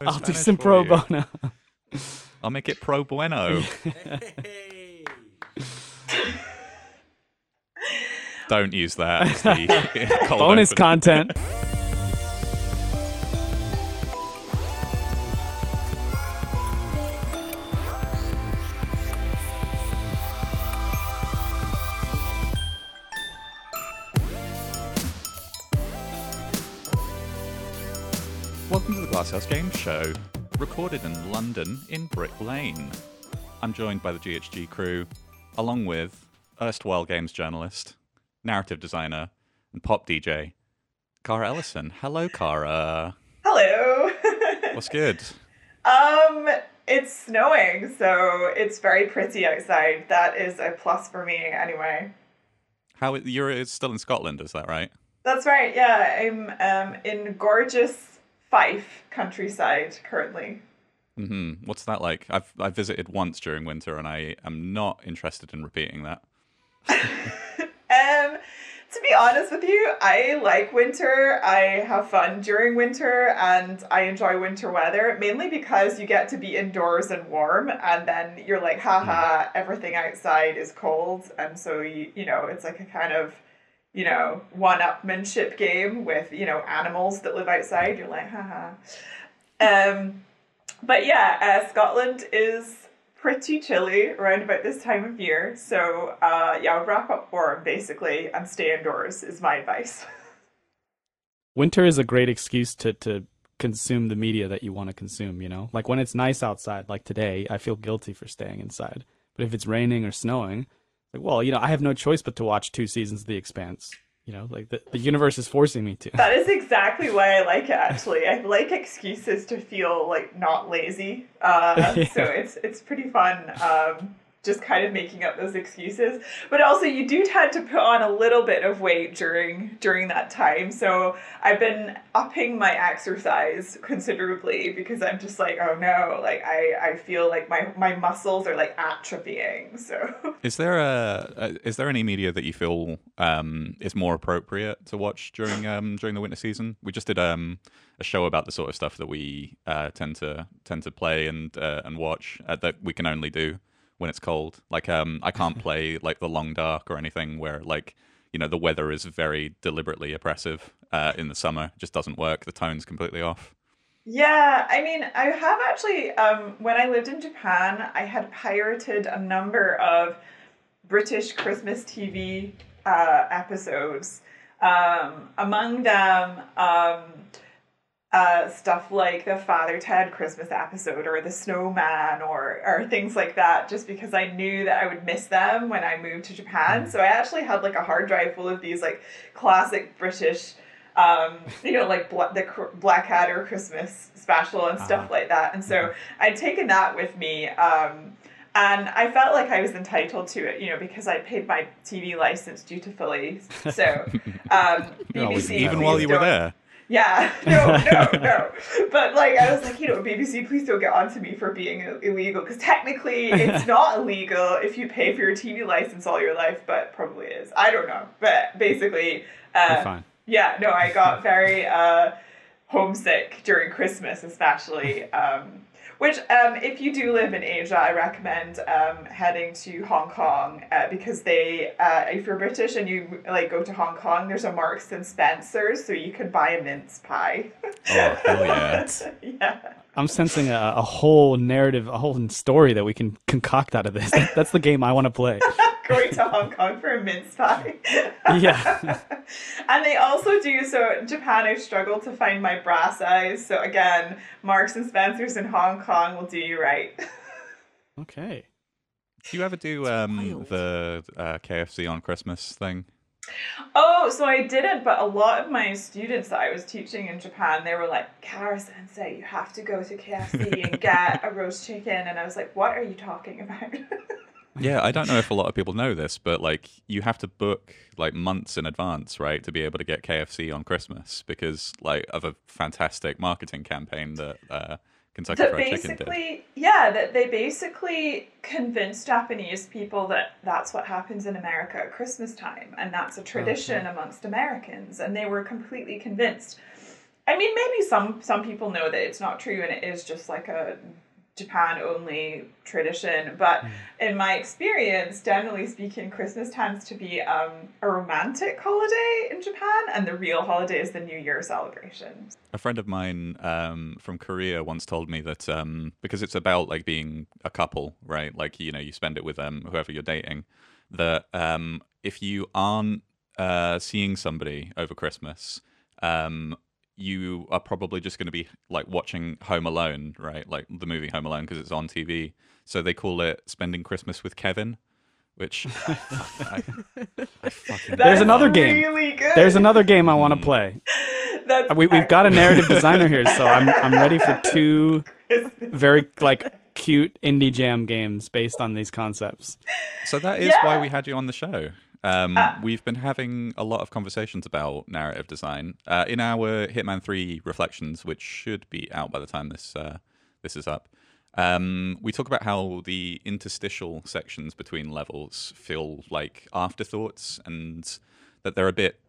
I'll do Spanish some pro you. bono. I'll make it pro bueno. Don't use that. Bonus content. Welcome to the Glasshouse Games Show, recorded in London in Brick Lane. I'm joined by the GHG crew, along with erstwhile games journalist, narrative designer, and pop DJ, Cara Ellison. Hello, Cara. Hello. What's good? um, it's snowing, so it's very pretty outside. That is a plus for me, anyway. How you're still in Scotland? Is that right? That's right. Yeah, I'm um in gorgeous Fife countryside currently. Mm-hmm. What's that like? I've I visited once during winter, and I am not interested in repeating that. Um, to be honest with you, I like winter. I have fun during winter and I enjoy winter weather mainly because you get to be indoors and warm and then you're like, haha, everything outside is cold. And so, you, you know, it's like a kind of, you know, one upmanship game with, you know, animals that live outside. You're like, haha. Um, but yeah, uh, Scotland is pretty chilly around about this time of year. So uh, yeah, wrap up warm basically and stay indoors is my advice. Winter is a great excuse to, to consume the media that you want to consume, you know? Like when it's nice outside, like today, I feel guilty for staying inside. But if it's raining or snowing, like, well, you know, I have no choice but to watch two seasons of The Expanse. You know, like the, the universe is forcing me to. That is exactly why I like it actually. I like excuses to feel like not lazy. Uh, Yeah. So it's it's pretty fun. Um, just kind of making up those excuses, but also you do tend to put on a little bit of weight during during that time. So I've been upping my exercise considerably because I'm just like, oh no, like I I feel like my my muscles are like atrophying. So Is there a, a is there any media that you feel um, is more appropriate to watch during um, during the winter season? We just did um, a show about the sort of stuff that we uh, tend to tend to play and uh, and watch uh, that we can only do when it's cold. Like um, I can't play like the Long Dark or anything where like you know the weather is very deliberately oppressive uh, in the summer. It just doesn't work. The tone's completely off. Yeah, I mean, I have actually, um, when I lived in Japan, I had pirated a number of British Christmas TV uh, episodes. Um, among them, um, uh, stuff like the Father Ted Christmas episode or the Snowman or, or things like that, just because I knew that I would miss them when I moved to Japan. So I actually had like a hard drive full of these like classic British um, you know, like Bla- the Cr- Blackadder Christmas special and stuff Uh-huh. like that. And so I'd taken that with me. Um, and I felt like I was entitled to it, you know, because I paid my TV license dutifully. So, um, BBC, Even while you were there. Yeah, no, no, no. But like, I was like, you know, BBC, please don't get onto me for being illegal, because technically it's not illegal if you pay for your TV license all your life, but probably is. I don't know, but basically, uh, yeah, no, I got very uh, homesick during Christmas, especially. Um, which, um, if you do live in Asia, I recommend um, heading to Hong Kong uh, because they, uh, if you're British and you like go to Hong Kong, there's a Marks and Spencers, so you could buy a mince pie. Oh hell yeah! yeah. I'm sensing a, a whole narrative, a whole story that we can concoct out of this. That's the game I want to play. Going to Hong Kong for a mince pie. Yeah. and they also do so in Japan I've struggled to find my brass eyes. So again, Marks and Spencers in Hong Kong will do you right. Okay. Do you ever do um, the uh, KFC on Christmas thing? Oh, so I didn't, but a lot of my students that I was teaching in Japan, they were like, Cara Sensei, you have to go to KFC and get a roast chicken. And I was like, what are you talking about? Yeah, I don't know if a lot of people know this, but like you have to book like months in advance, right, to be able to get KFC on Christmas because like of a fantastic marketing campaign that uh, Kentucky that Fried Chicken did. yeah that they basically convinced japanese people that that's what happens in america at christmas time and that's a tradition amongst americans and they were completely convinced I mean, maybe some some people know that it's not true, and it is just like a Japan only tradition. But mm. in my experience, generally speaking, Christmas tends to be um, a romantic holiday in Japan, and the real holiday is the New Year celebration. A friend of mine um, from Korea once told me that um, because it's about like being a couple, right? Like you know, you spend it with um, whoever you're dating. That um, if you aren't uh, seeing somebody over Christmas, um, you are probably just going to be like watching Home Alone, right? Like the movie Home Alone because it's on TV. So they call it Spending Christmas with Kevin, which I, I There's another game. Really There's another game I want to mm. play. That's we, we've got a narrative designer here, so I'm I'm ready for two very like cute indie jam games based on these concepts. So that is yeah. why we had you on the show. Um, uh, we've been having a lot of conversations about narrative design uh, in our Hitman Three reflections, which should be out by the time this uh, this is up. Um, we talk about how the interstitial sections between levels feel like afterthoughts, and that they're a bit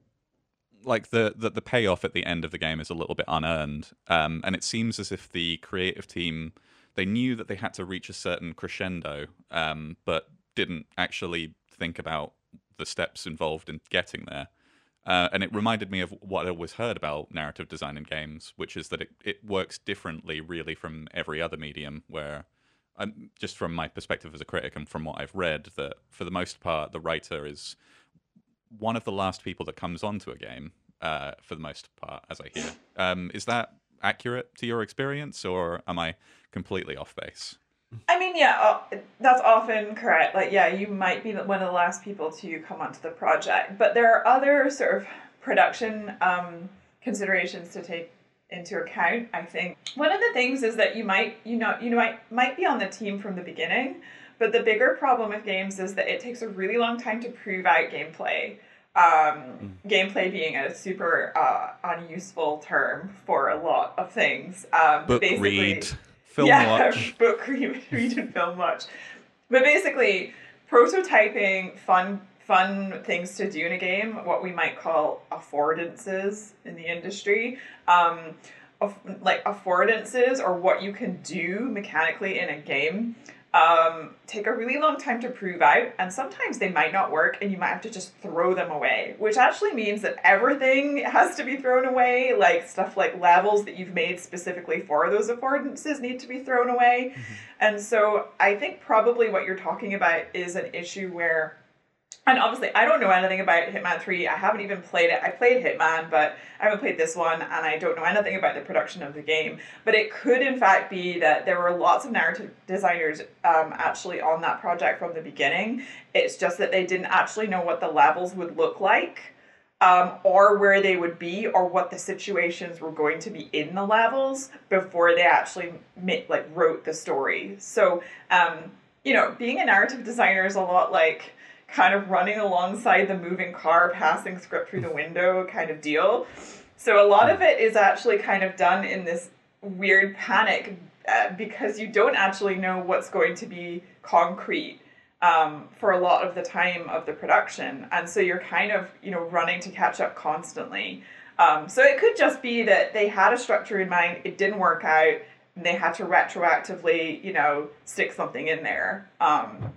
like the, the the payoff at the end of the game is a little bit unearned. Um, and it seems as if the creative team they knew that they had to reach a certain crescendo, um, but didn't actually think about the steps involved in getting there. Uh, and it reminded me of what I always heard about narrative design in games, which is that it, it works differently, really, from every other medium. Where, um, just from my perspective as a critic and from what I've read, that for the most part, the writer is one of the last people that comes onto a game, uh, for the most part, as I hear. Um, is that accurate to your experience, or am I completely off base? I mean, yeah, uh, that's often correct. Like, yeah, you might be one of the last people to come onto the project, but there are other sort of production um, considerations to take into account. I think one of the things is that you might, you know, you might might be on the team from the beginning, but the bigger problem with games is that it takes a really long time to prove out gameplay. Um, mm. Gameplay being a super uh, unuseful term for a lot of things. Um, Book basically, read film yeah, watch. book read, read and film watch. But basically, prototyping fun fun things to do in a game, what we might call affordances in the industry. Um, like affordances or what you can do mechanically in a game um, take a really long time to prove out, and sometimes they might not work, and you might have to just throw them away, which actually means that everything has to be thrown away. Like stuff like levels that you've made specifically for those affordances need to be thrown away. Mm-hmm. And so I think probably what you're talking about is an issue where and obviously I don't know anything about Hitman 3. I haven't even played it. I played Hitman, but I haven't played this one and I don't know anything about the production of the game. But it could in fact be that there were lots of narrative designers um, actually on that project from the beginning. It's just that they didn't actually know what the levels would look like. Um, or where they would be, or what the situations were going to be in the levels before they actually like wrote the story. So, um, you know, being a narrative designer is a lot like kind of running alongside the moving car, passing script through the window kind of deal. So a lot of it is actually kind of done in this weird panic uh, because you don't actually know what's going to be concrete um, for a lot of the time of the production, and so you're kind of you know running to catch up constantly. Um, so it could just be that they had a structure in mind, it didn't work out, and they had to retroactively you know stick something in there. Um,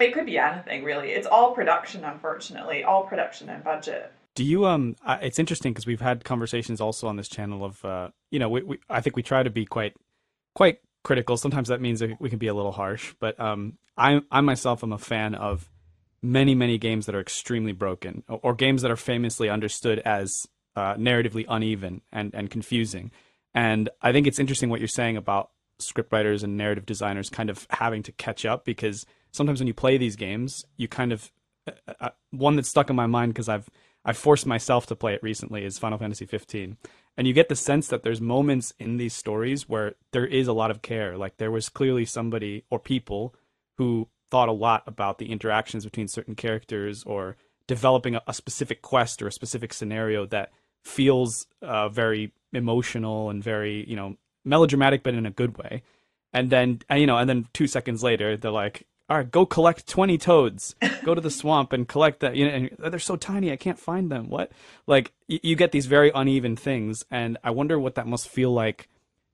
it could be anything really. It's all production, unfortunately, all production and budget. Do you um? It's interesting because we've had conversations also on this channel of uh, you know, we, we I think we try to be quite quite critical. Sometimes that means we can be a little harsh, but um, I I myself am a fan of many many games that are extremely broken or, or games that are famously understood as uh, narratively uneven and and confusing. And I think it's interesting what you're saying about scriptwriters and narrative designers kind of having to catch up because sometimes when you play these games, you kind of uh, uh one that's stuck in my mind because I've I've forced myself to play it recently is Final Fantasy 15. And you get the sense that there's moments in these stories where there is a lot of care. Like there was clearly somebody or people who thought a lot about the interactions between certain characters or developing a, a specific quest or a specific scenario that feels uh, very emotional and very, you know, melodramatic, but in a good way. And then, and, you know, and then two seconds later, they're like, all right, go collect 20 toads. Go to the swamp and collect that. You know, and they're so tiny, I can't find them. What? Like, you, you get these very uneven things. And I wonder what that must feel like.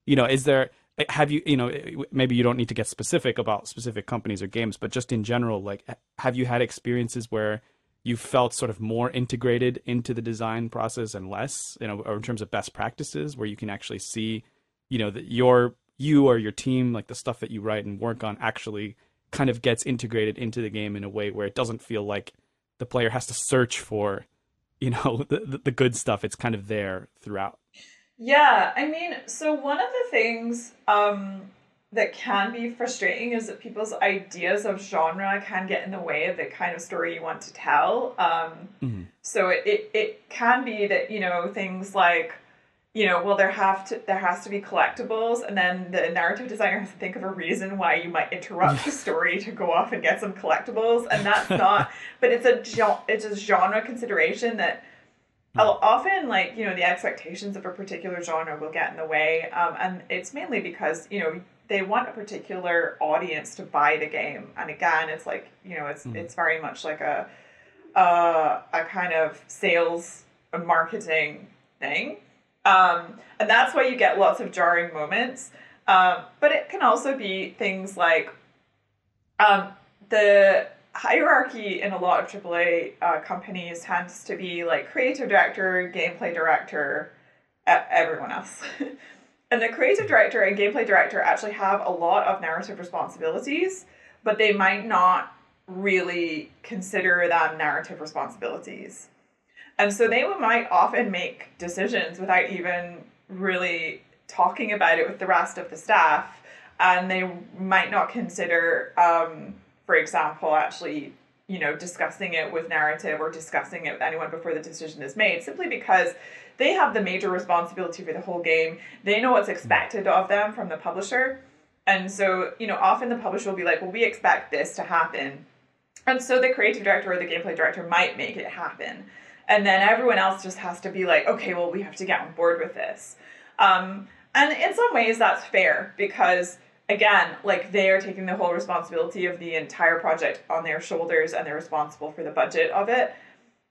You know, is there, eh, have you, you know, eh, maybe you don't need to get specific about specific companies or games, but just in general, like, have you had experiences where you felt sort of more integrated into the design process and less, you know, or in terms of best practices where you can actually see, you know, that your, you or your team, like the stuff that you write and work on actually kind of gets integrated into the game in a way where it doesn't feel like the player has to search for you know the the good stuff. It's kind of there throughout. Yeah i mean so one of the things um that can be frustrating is that people's ideas of genre can get in the way of the kind of story you want to tell. Um mm-hmm. so it, it it can be that you know things like you know, well, there have to there has to be collectibles, and then the narrative designer has to think of a reason why you might interrupt the story to go off and get some collectibles, and that's not. but it's a it's a genre consideration that hmm. often, like you know, the expectations of a particular genre will get in the way, um, and it's mainly because you know they want a particular audience to buy the game, and again, it's like you know, it's mm. it's very much like a uh, a kind of sales and marketing thing um, and that's why you get lots of jarring moments. Um, but it can also be things like um, the hierarchy in a lot of AAA uh, companies tends to be like creative director, gameplay director, everyone else. and the creative director and gameplay director actually have a lot of narrative responsibilities, but they might not really consider them narrative responsibilities. And so they might often make decisions without even really talking about it with the rest of the staff. And they might not consider, um, for example, actually, you know, discussing it with narrative or discussing it with anyone before the decision is made, simply because they have the major responsibility for the whole game. They know what's expected of them from the publisher. And so, you know, often the publisher will be like, well, we expect this to happen. And so the creative director or the gameplay director might make it happen and then everyone else just has to be like okay well we have to get on board with this. Um, and in some ways that's fair because again like they are taking the whole responsibility of the entire project on their shoulders and they're responsible for the budget of it.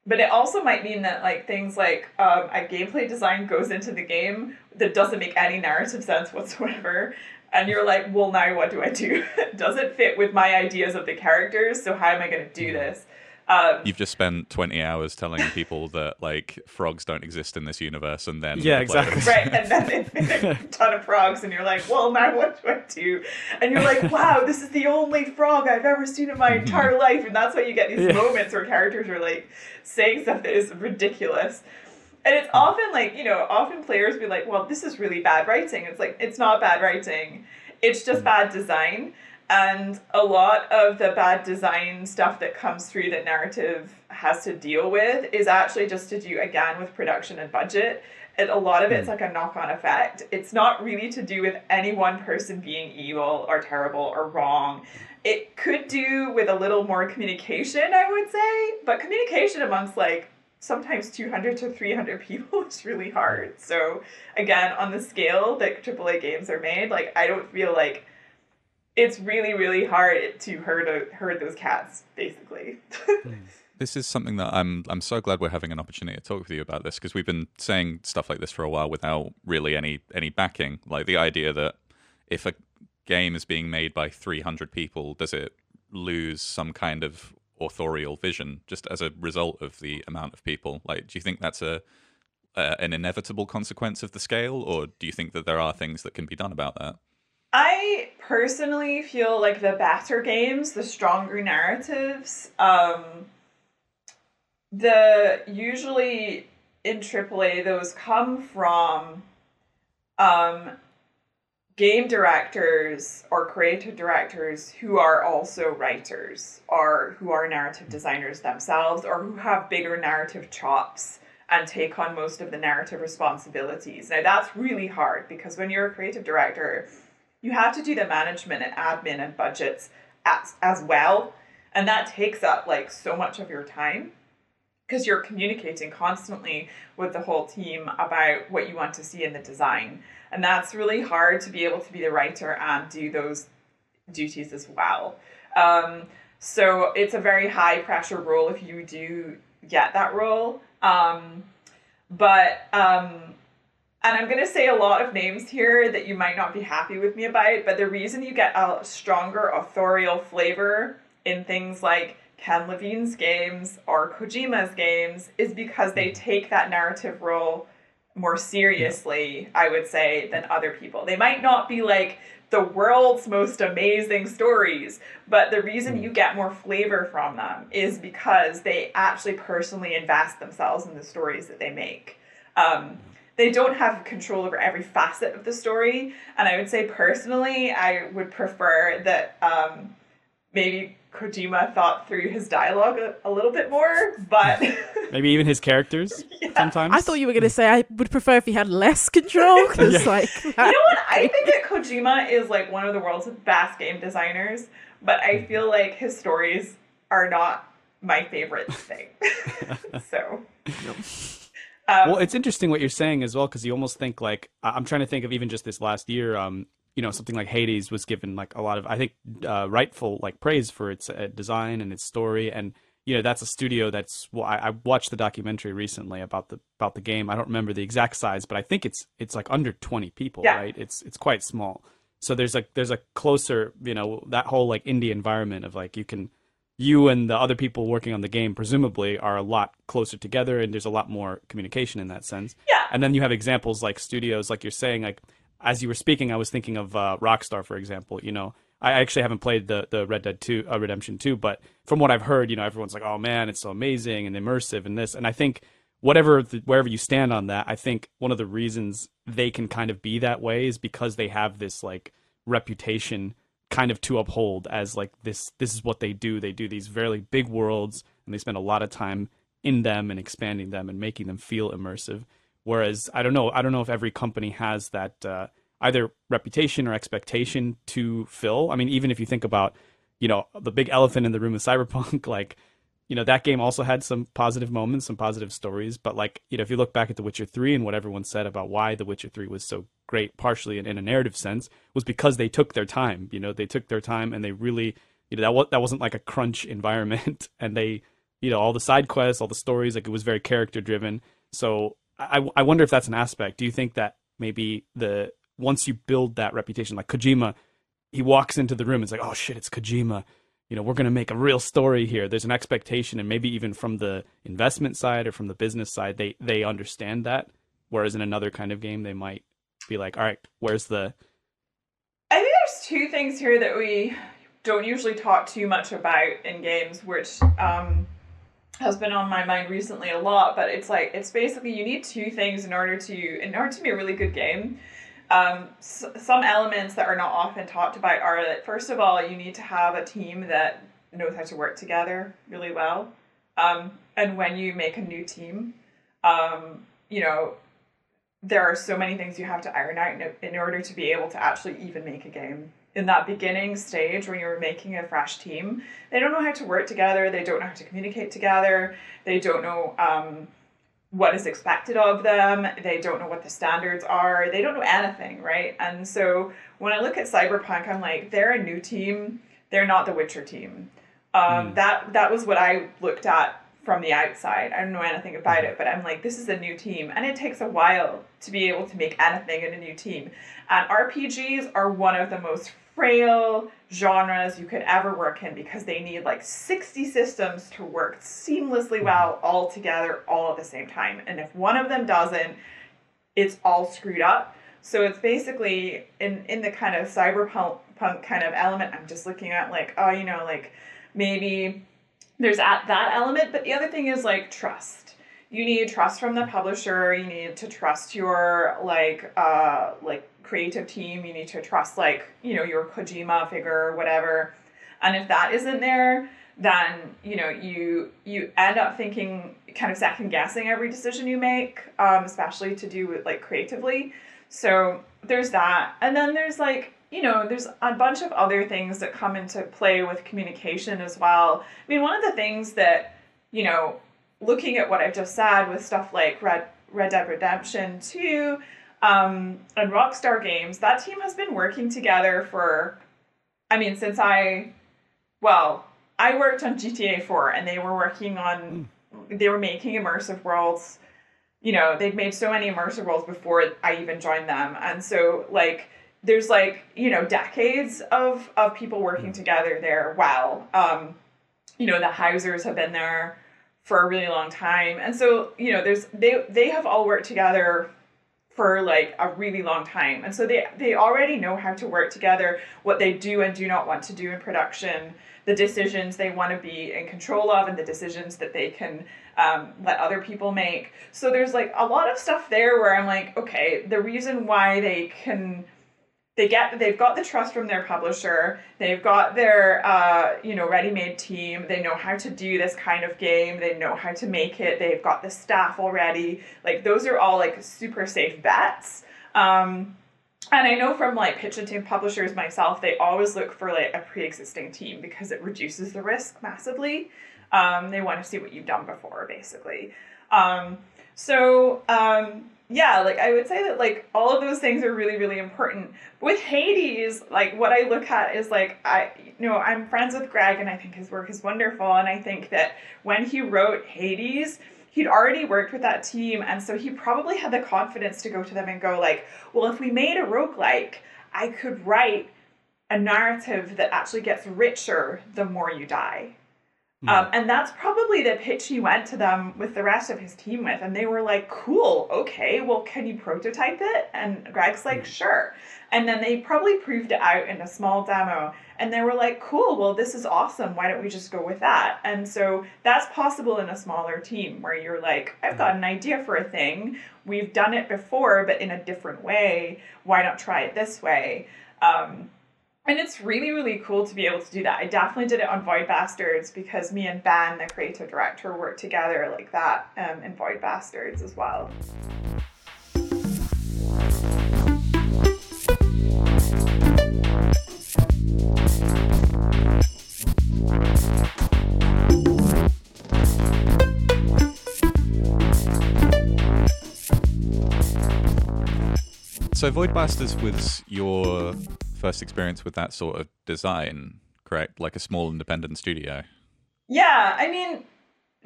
But it also might mean that like things like um, a gameplay design goes into the game that doesn't make any narrative sense whatsoever. And you're like well now what do i do? Does it fit with my ideas of the characters? So how am i going to do this um, You've just spent 20 hours telling people that like frogs don't exist in this universe, and then yeah, exactly, right. And then they make a ton of frogs, and you're like, well, now what do I do? And you're like, wow, this is the only frog I've ever seen in my entire life, and that's why you get these yeah. moments where characters are like saying stuff that is ridiculous. And it's often like, you know, often players be like, well, this is really bad writing. It's like, it's not bad writing, it's just mm. bad design. And a lot of the bad design stuff that comes through that narrative has to deal with is actually just to do again with production and budget. And a lot of it's hmm. like a knock on effect. It's not really to do with any one person being evil or terrible or wrong. It could do with a little more communication, I would say, but communication amongst like sometimes 200 to 300 people is really hard. So, again, on the scale that AAA games are made, like, I don't feel like it's really really hard to herd herd those cats basically. this is something that I'm I'm so glad we're having an opportunity to talk with you about this because we've been saying stuff like this for a while without really any any backing. Like the idea that if a game is being made by 300 people, does it lose some kind of authorial vision just as a result of the amount of people? Like, do you think that's a uh, an inevitable consequence of the scale, or do you think that there are things that can be done about that? I personally feel like the better games, the stronger narratives, um, the usually in AAA those come from um, game directors or creative directors who are also writers or who are narrative designers themselves or who have bigger narrative chops and take on most of the narrative responsibilities. Now that's really hard because when you're a creative director, you have to do the management and admin and budgets as, as well. And that takes up like so much of your time because you're communicating constantly with the whole team about what you want to see in the design. And that's really hard to be able to be the writer and do those duties as well. Um, so it's a very high pressure role if you do get that role. Um, but um, and I'm going to say a lot of names here that you might not be happy with me about, but the reason you get a stronger authorial flavor in things like Ken Levine's games or Kojima's games is because they take that narrative role more seriously, I would say, than other people. They might not be like the world's most amazing stories, but the reason you get more flavor from them is because they actually personally invest themselves in the stories that they make. Um, they don't have control over every facet of the story, and I would say personally, I would prefer that um, maybe Kojima thought through his dialogue a, a little bit more, but maybe even his characters yeah. sometimes. I thought you were going to say I would prefer if he had less control because, yeah. like, you know what? I think that Kojima is like one of the world's best game designers, but I feel like his stories are not my favorite thing. so. Um, well, it's interesting what you're saying as well because you almost think like I'm trying to think of even just this last year. Um, you know something like Hades was given like a lot of I think uh, rightful like praise for its uh, design and its story and you know that's a studio that's well I, I, watched the documentary recently about the about the game I don't remember the exact size but I think it's it's like under 20 people yeah. right it's it's quite small so there's a there's a closer you know that whole like indie environment of like you can you and the other people working on the game presumably are a lot closer together and there's a lot more communication in that sense yeah and then you have examples like studios like you're saying like as you were speaking, I was thinking of uh, Rockstar, for example. You know, I actually haven't played the the Red Dead Two uh, Redemption Two, but from what I've heard, you know, everyone's like, "Oh man, it's so amazing and immersive and this." And I think whatever the, wherever you stand on that, I think one of the reasons they can kind of be that way is because they have this like reputation kind of to uphold as like this this is what they do. They do these very big worlds and they spend a lot of time in them and expanding them and making them feel immersive. Whereas I don't know, I don't know if every company has that uh, either reputation or expectation to fill. I mean, even if you think about, you know, the big elephant in the room of Cyberpunk, like, you know, that game also had some positive moments, some positive stories. But like, you know, if you look back at The Witcher 3 and what everyone said about why The Witcher 3 was so great, partially in, in a narrative sense, was because they took their time. You know, they took their time and they really, you know, that was, that wasn't like a crunch environment, and they, you know, all the side quests, all the stories, like it was very character driven. So I, I wonder if that's an aspect. Do you think that maybe the once you build that reputation, like Kojima, he walks into the room, it's like, oh shit, it's Kojima. You know, we're gonna make a real story here. There's an expectation, and maybe even from the investment side or from the business side, they they understand that. Whereas in another kind of game, they might be like, all right, where's the I think there's two things here that we don't usually talk too much about in games, which um, has been on my mind recently a lot, but it's like it's basically you need two things in order to in order to be a really good game. Um, s- some elements that are not often talked about are that first of all you need to have a team that knows how to work together really well. Um, and when you make a new team, um, you know there are so many things you have to iron out in, in order to be able to actually even make a game in that beginning stage when you're making a fresh team, they don't know how to work together, they don't know how to communicate together, they don't know um, what is expected of them, they don't know what the standards are, they don't know anything, right? And so when I look at Cyberpunk, I'm like, they're a new team, they're not the Witcher team. Um, mm. That that was what I looked at from the outside. I don't know anything about mm-hmm. it, but I'm like, this is a new team, and it takes a while to be able to make anything in a new team. And RPGs are one of the most frail genres you could ever work in because they need like 60 systems to work seamlessly mm-hmm. well all together all at the same time. And if one of them doesn't, it's all screwed up. So it's basically in in the kind of cyberpunk punk kind of element. I'm just looking at like, oh, you know, like maybe there's at that element, but the other thing is like trust. You need trust from the publisher. You need to trust your like uh like creative team. You need to trust like you know your Kojima figure or whatever. And if that isn't there, then you know you you end up thinking kind of second guessing every decision you make, um, especially to do with like creatively. So there's that, and then there's like you know, there's a bunch of other things that come into play with communication as well. I mean, one of the things that, you know, looking at what I've just said with stuff like Red Red Dead Redemption 2 um, and Rockstar Games, that team has been working together for, I mean, since I well, I worked on GTA 4 and they were working on, they were making immersive worlds. You know, they'd made so many immersive worlds before I even joined them. And so, like, there's like, you know, decades of, of people working together there. Wow. Um, you know, the Hausers have been there for a really long time. And so, you know, there's, they, they have all worked together for like a really long time and so they they already know how to work together what they do and do not want to do in production the decisions they want to be in control of and the decisions that they can um, let other people make so there's like a lot of stuff there where i'm like okay the reason why they can they get they've got the trust from their publisher. They've got their uh, you know ready-made team. They know how to do this kind of game. They know how to make it. They've got the staff already. Like those are all like super safe bets. Um, and i know from like pitch and team publishers myself they always look for like a pre-existing team because it reduces the risk massively. Um, they want to see what you've done before basically. Um, so um, yeah, like I would say that like all of those things are really really important. With Hades, like what I look at is like I you know, I'm friends with Greg and I think his work is wonderful and I think that when he wrote Hades, he'd already worked with that team and so he probably had the confidence to go to them and go like, well, if we made a roguelike, I could write a narrative that actually gets richer the more you die. Um, and that's probably the pitch he went to them with the rest of his team with. And they were like, cool, okay, well, can you prototype it? And Greg's like, sure. And then they probably proved it out in a small demo. And they were like, cool, well, this is awesome. Why don't we just go with that? And so that's possible in a smaller team where you're like, I've got an idea for a thing. We've done it before, but in a different way. Why not try it this way? Um, and it's really, really cool to be able to do that. I definitely did it on Void Bastards because me and Ben, the creative director, worked together like that um, in Void Bastards as well. So Void Bastards was your first experience with that sort of design, correct? Like a small independent studio. Yeah, I mean,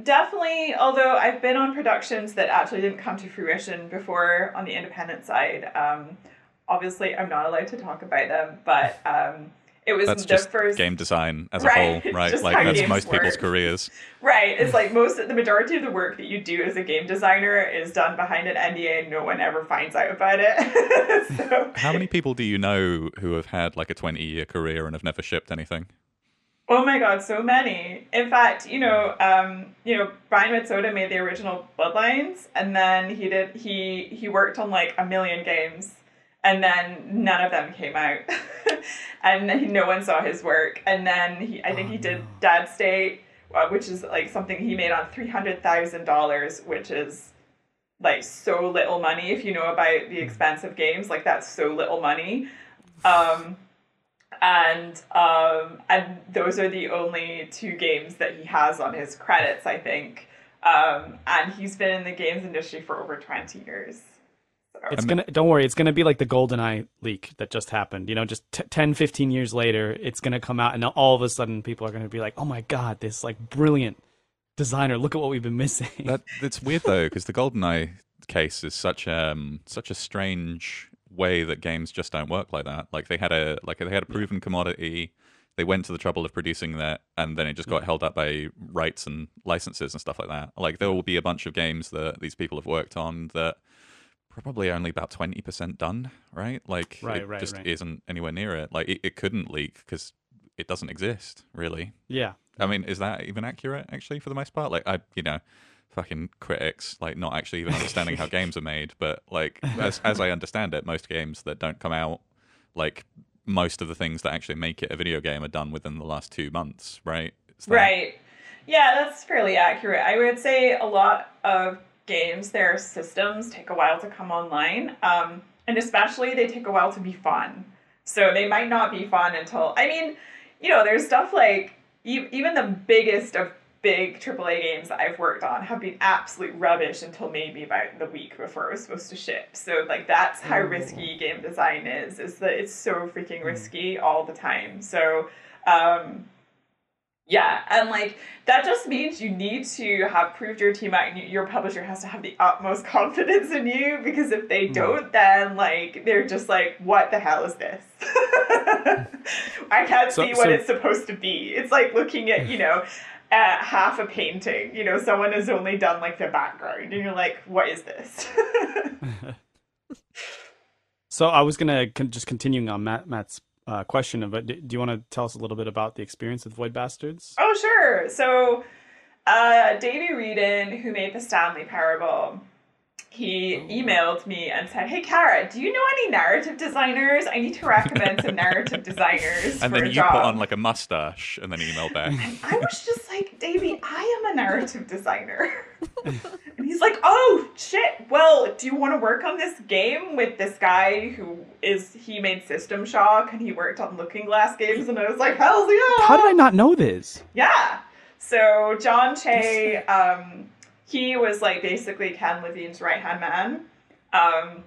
definitely. Although I've been on productions that actually didn't come to fruition before on the independent side. Um, obviously, I'm not allowed to talk about them, but um, it was That's the just first game design as Right, a whole, right? Like that's most people's careers. Right. It's like most the majority of the work that you do as a game designer is done behind an NDA and no one ever finds out about it. so How many people do you know who have had like a 20 year career and have never shipped anything? Oh my god, so many. In fact, you know, um, you know, Brian Mitsoda made the original Bloodlines and then he did he he worked on like a million games and then none of them came out. and he, no one saw his work. And then he I think he did Dead State, uh, which is like something he made on $300,000, which is like so little money if you know about the expensive games, like that's so little money. Um and um, and those are the only two games that he has on his credits, I think. Um, and he's been in the games industry for over twenty years. It's gonna don't worry, it's gonna be like the GoldenEye leak that just happened. You know, just t- 10, 15 years later, it's gonna come out, and all of a sudden, people are gonna be like, "Oh my god, this like brilliant designer! Look at what we've been missing." That it's weird though because the GoldenEye case is such um such a strange way that games just don't work like that. Like they had a like they had a proven commodity. They went to the trouble of producing that, and then it just got held up by rights and licenses and stuff like that. Like there will be a bunch of games that these people have worked on that probably only about twenty percent done. Right? Like Right, it right, just right. isn't anywhere near it. Like it, it couldn't leak because it doesn't exist really. yeah, I mean, is that even accurate actually for the most part? Like I, you know, fucking critics like not actually even understanding how games are made, but like as as I understand it, most games that don't come out like most of the things that actually make it a video game are done within the last 2 months, right? That- Right. Yeah, that's fairly accurate. I would say a lot of games, their systems take a while to come online, um, and especially they take a while to be fun. So they might not be fun until. I mean, you know, there's stuff like e- even the biggest of big AAA games that I've worked on have been absolute rubbish until maybe about the week before it was supposed to ship. So like that's how risky game design is. Is that it's so freaking risky all the time. So. Um, Yeah, and like that just means you need to have proved your team out, and you- your publisher has to have the utmost confidence in you because if they Hmm. don't, then like they're just like, what the hell is this? I can't So- see what so- it's supposed to be. It's like looking at you know. Uh, half a painting, you know, someone has only done like the background, and you're like, "What is this?" So I was gonna con- just continuing on Matt Matt's uh, question it. Do you want to tell us a little bit about the experience with Void Bastards? Oh, sure. So, uh, Davey Wreden, who made the Stanley Parable, he emailed me and said, "Hey, Cara, do you know any narrative designers? I need to recommend some narrative designers And for then a you job." put on like a mustache and then email back. And I was just like, Davey, I am a narrative designer. and he's like, oh, shit. Well, do you want to work on this game with this guy who is, he made System Shock and he worked on Looking Glass games? And I was like, hell yeah. How did I not know this? Yeah. So John Chey, um, he was like basically Ken Levine's right hand man. Um,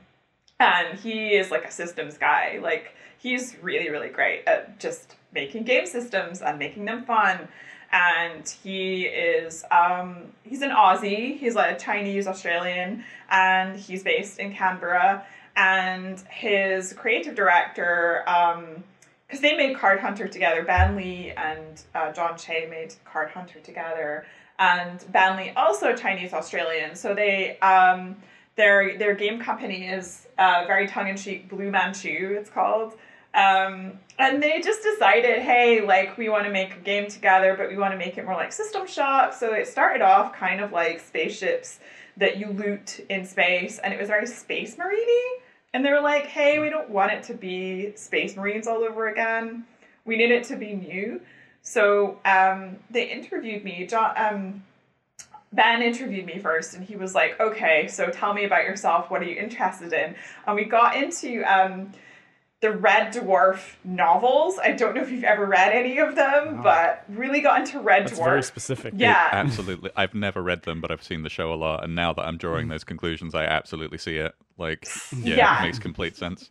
and he is like a systems guy. Like he's really, really great at just making game systems and making them fun. And he is um, he's an Aussie. He's like a Chinese Australian, and he's based in Canberra. And his creative director, um, because they made Card Hunter together. Ben Lee and uh, John Chey made Card Hunter together, and Ben Lee also Chinese Australian. So they um, their their game company is uh, very tongue in cheek. Blue Manchu, it's called. Um, and they just decided, hey, like we want to make a game together, but we want to make it more like System Shock. So it started off kind of like spaceships that you loot in space, and it was very space marine and they were like, hey, we don't want it to be Space Marines all over again. We need it to be new. So um, they interviewed me. John, um, Ben interviewed me first, and he was like, okay, so tell me about yourself. What are you interested in? And we got into um, the Red Dwarf novels. I don't know if you've ever read any of them, No. but really got into Red That's Dwarf. very specific. Yeah. Absolutely. I've never read them, but I've seen the show a lot. And now that I'm drawing those conclusions, I absolutely see it. Like, yeah, Yeah. it makes complete sense.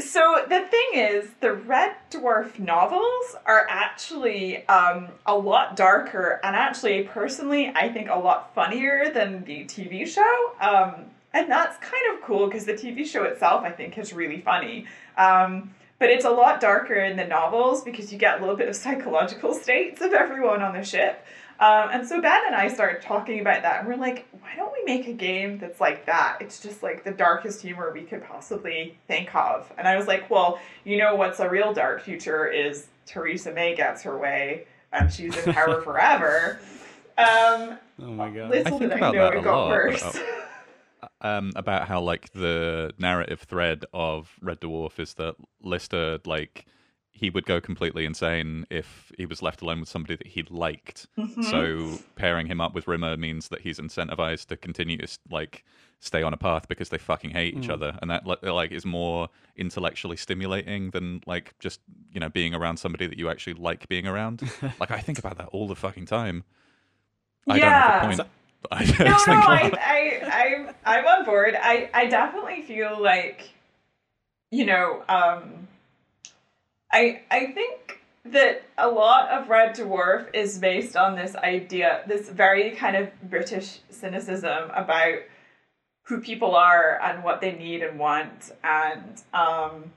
So the thing is, the Red Dwarf novels are actually um, a lot darker, and actually, personally, I think a lot funnier than the TV show. Um, and that's kind of cool because the TV show itself, I think, is really funny. Um, but it's a lot darker in the novels because you get a little bit of psychological states of everyone on the ship. Um, and so Ben and I started talking about that, and we're like, why don't we make a game that's like that? It's just like the darkest humor we could possibly think of. And I was like, well, you know what's a real dark future is Theresa May gets her way and she's in power forever. Um, Oh my god. little I think did I about know that it a got lot, worse. about- um, about how like the narrative thread of Red Dwarf is that Lister like he would go completely insane if he was left alone with somebody that he liked. Mhm. So pairing him up with Rimmer means that he's incentivized to continue to like stay on a path because they fucking hate each Mm. other, and that like is more intellectually stimulating than like just you know being around somebody that you actually like being around. like I think about that all the fucking time. I Yeah. don't have a point. but I just no, no, think I, about- I, I, I'm on board. I, I definitely feel like, you know, um, I, I think that a lot of Red Dwarf is based on this idea, this very kind of British cynicism about who people are and what they need and want, and um,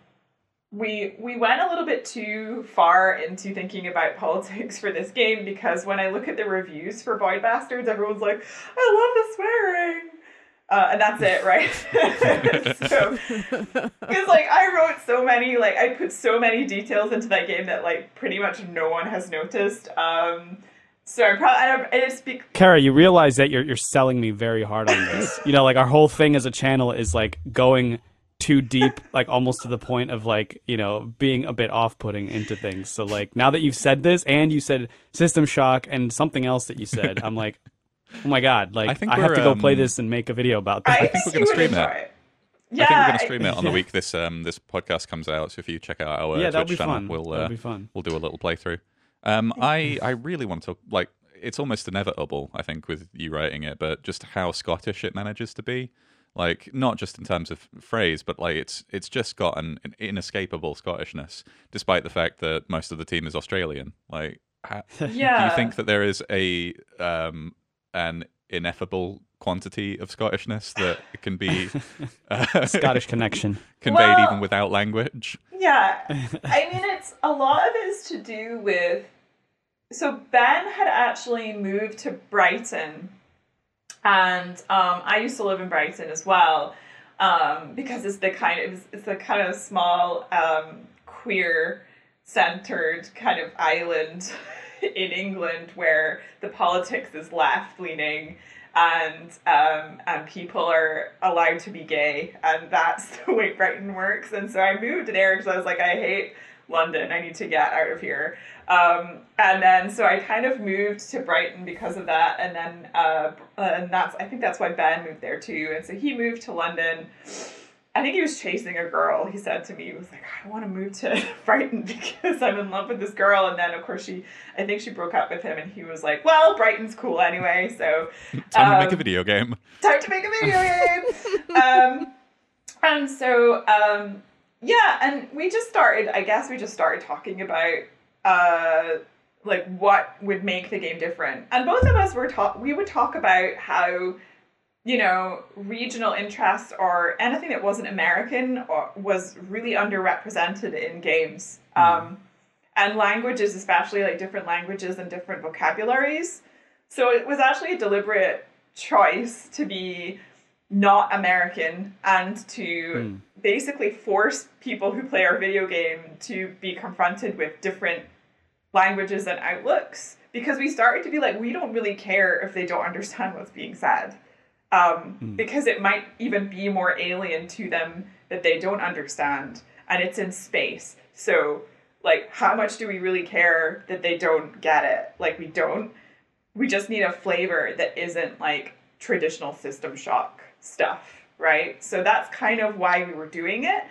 we we went a little bit too far into thinking about politics for this game because when I look at the reviews for Void Bastards, everyone's like, "I love the swearing," uh, and that's it, right? so, because like I wrote so many, like I put so many details into that game that like pretty much no one has noticed. Um, so I'm probably I don't, it's be- Cara, you realize that you're you're selling me very hard on this. you know, like our whole thing as a channel is like going too deep, like almost to the point of like, you know, being a bit off putting into things. So like now that you've said this and you said system shock and something else that you said, I'm like, oh my god, like I think I, have to go play um, this and make a video about this. I, that. think we're gonna stream it. it. Yeah, I think we're going to stream it on the week this um this podcast comes out. So if you check out our yeah, that'll Twitch be channel, fun. we'll that'll uh, be fun. we'll do a little playthrough. Um, I I really want to like it's almost inevitable, I think, with you writing it, but just how Scottish it manages to be, like not just in terms of phrase, but like it's it's just got an, an inescapable Scottishness, despite the fact that most of the team is Australian. Like Ha- Yeah. Do you think that there is a um, an ineffable quantity of Scottishness that can be uh, Scottish connection. conveyed Well- even without language? Yeah. I mean, it's a lot of it is to do with. So Ben had actually moved to Brighton, and um, I used to live in Brighton as well, um, because it's the kind of it's the kind of small um, queer centered kind of island in England where the politics is left leaning and um, and people are allowed to be gay, and that's the way Brighton works. And so I moved there because I was like, I hate London. I need to get out of here. Um, and then so I kind of moved to Brighton because of that, and then uh, and that's I think that's why Ben moved there too. And so he moved to London. I think he was chasing a girl. He said to me, he was like, I want to move to Brighton because I'm in love with this girl. And then, of course, she, I think she broke up with him, and he was like, Well, Brighton's cool anyway. So Time to make a Um, video game. time to make a video game. um, and so, um, yeah, and we just started. I guess we just started talking about uh, like what would make the game different. And both of us were talk. We would talk about how you know regional interests or anything that wasn't American or was really underrepresented in games. Um, and languages, especially like different languages and different vocabularies. So it was actually a deliberate choice to be not American and to Hmm. basically force people who play our video game to be confronted with different languages and outlooks because we started to be like we don't really care if they don't understand what's being said um, because it might even be more alien to them that they don't understand and it's in space. So like how much do we really care that they don't get it? Like we don't. We just need a flavor that isn't like traditional system shock stuff right? So that's kind of why we were doing it.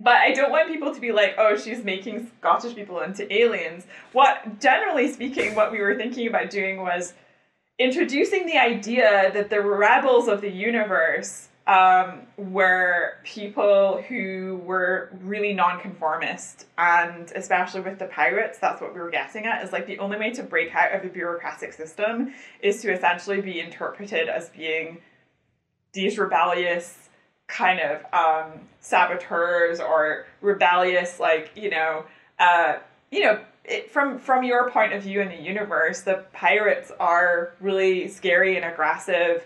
But I don't want people to be like, oh, she's making Scottish people into aliens. What, generally speaking, what we were thinking about doing was introducing the idea that the rebels of the universe um, were people who were really nonconformist, and especially with the pirates, that's what we were getting at. Is like the only way to break out of the bureaucratic system is to essentially be interpreted as being these rebellious kind of um, saboteurs or rebellious, like you know, uh, you know, it, from from your point of view in the universe, the pirates are really scary and aggressive,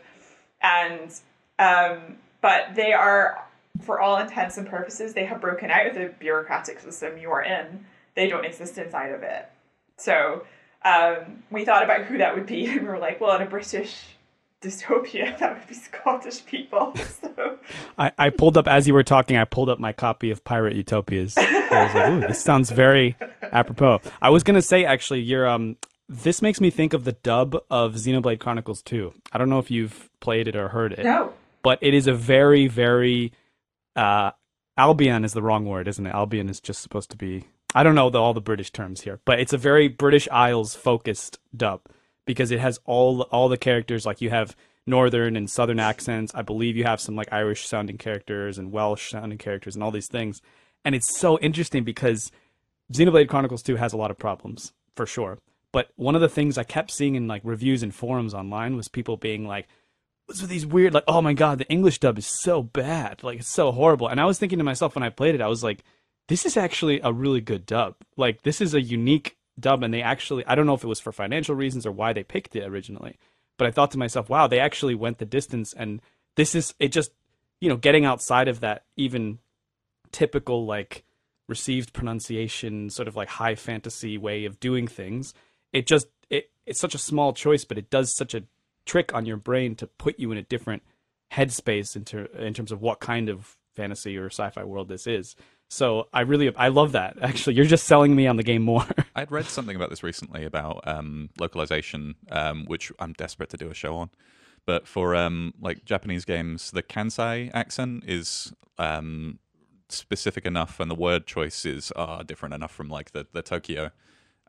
and um, but they are, for all intents and purposes, they have broken out of the bureaucratic system you are in. They don't exist inside of it. So um, we thought about who that would be, and we were like, well, in a British dystopia, that would be Scottish people. So I, I pulled up as you were talking. I pulled up my copy of Pirate Utopias. I was like, "Ooh, this sounds very apropos." I was gonna say actually, you're um. This makes me think of the dub of Xenoblade Chronicles 2. I don't know if you've played it or heard it, no, but it is a very, very uh, Albion is the wrong word, isn't it? Albion is just supposed to be. I don't know the, all the British terms here, but it's a very British Isles focused dub because it has all all the characters. Like you have northern and southern accents. I believe you have some like Irish sounding characters and Welsh sounding characters and all these things. And it's so interesting because Xenoblade Chronicles 2 has a lot of problems for sure. But one of the things I kept seeing in like reviews and forums online was people being like, what's with these weird like oh my god the english dub is so bad. Like it's so horrible. And i was thinking to myself when i played it i was like this is actually a really good dub. Like this is a unique dub and they actually i don't know if it was for financial reasons or why they picked it originally but i thought to myself wow they actually went the distance and this is it just you know getting outside of that even typical like received pronunciation sort of like high fantasy way of doing things it just it, it's such a small choice but it does such a trick on your brain to put you in a different headspace in, ter- in terms of what kind of fantasy or sci-fi world this is. So i really i love that actually. You're just selling me on the game more. I'd read something about this recently about um, localization, um, which I'm desperate to do a show on. But for um, like Japanese games, the Kansai accent is um, specific enough, and the word choices are different enough from like the the Tokyo,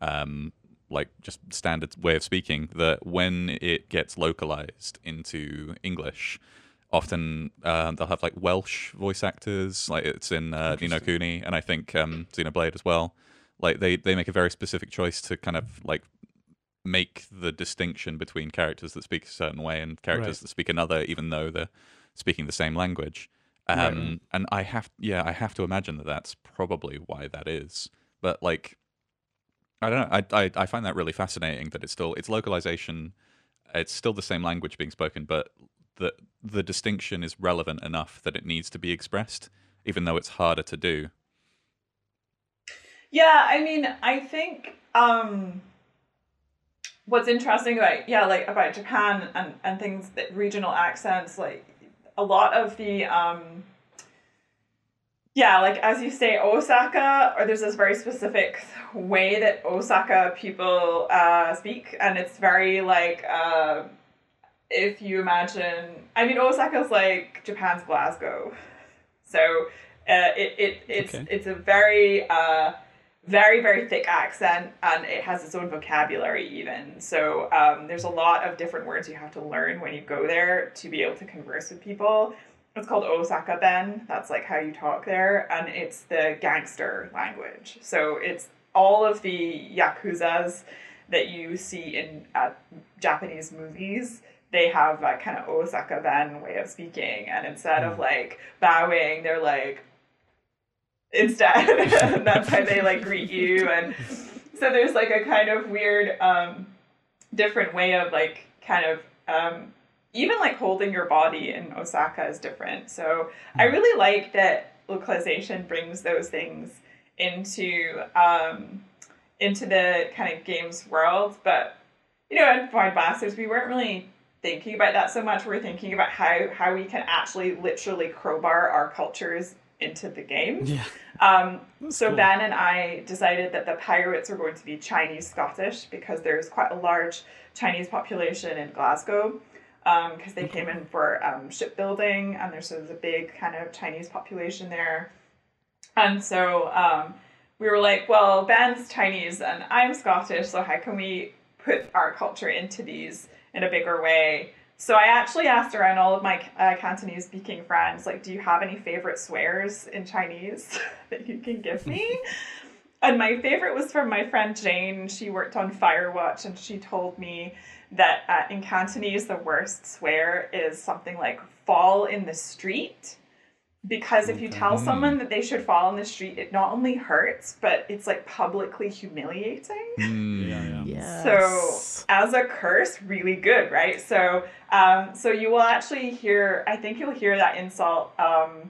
um, like just standard way of speaking. That when it gets localized into English, often uh, they'll have like Welsh voice actors, like it's in uh, Ni no Kuni, and I think um, Xenoblade as well. like they they make a very specific choice to kind of like make the distinction between characters that speak a certain way and characters Right. that speak another, even though they're speaking the same language. Um, Right. And I have, yeah, I have to imagine that that's probably why that is. But like, I don't know. I, I I find that really fascinating that it's still it's localization. It's still the same language being spoken, but the the distinction is relevant enough that it needs to be expressed, even though it's harder to do. Yeah, I mean, I think um what's interesting about yeah, like about Japan and and things that regional accents like a lot of the um yeah, like as you say Osaka or there's this very specific way that Osaka people uh speak and it's very like uh if you imagine I mean Osaka's like Japan's Glasgow. So uh, it, it it's Okay. it's a very uh very very thick accent and it has its own vocabulary even. So um, there's a lot of different words you have to learn when you go there to be able to converse with people. It's called osaka ben. That's like how you talk there and it's the gangster language. So it's all of the yakuzas that you see in uh, japanese movies. They have that kind of osaka ben way of speaking and instead of like bowing they're like instead. And that's how they like greet you and so there's like a kind of weird um different way of like kind of um even like holding your body in osaka is different. So i really like that localization brings those things into um into the kind of games world but you know in Void Bastards we weren't really thinking about that so much. We we're thinking about how how we can actually literally crowbar our cultures into the game Yeah. um, so cool. Ben and I decided that the pirates were going to be Chinese Scottish because there's quite a large Chinese population in Glasgow because they came in for um, shipbuilding and there's, there's a big kind of Chinese population there. And so um, we were like, well, Ben's Chinese and I'm Scottish, so how can we put our culture into these in a bigger way? So I actually asked around all of my uh, Cantonese speaking friends, like, do you have any favorite swears in Chinese that you can give me? and my favorite was from my friend Jane. She worked on Firewatch and she told me that uh, in Cantonese, the worst swear is something like fall in the street. Because if you tell someone that they should fall in the street, it not only hurts, but it's like publicly humiliating. Hmm. Yeah, yeah. Yes. So as a curse, really good, right? So um, so you will actually hear. I think you'll hear that insult um,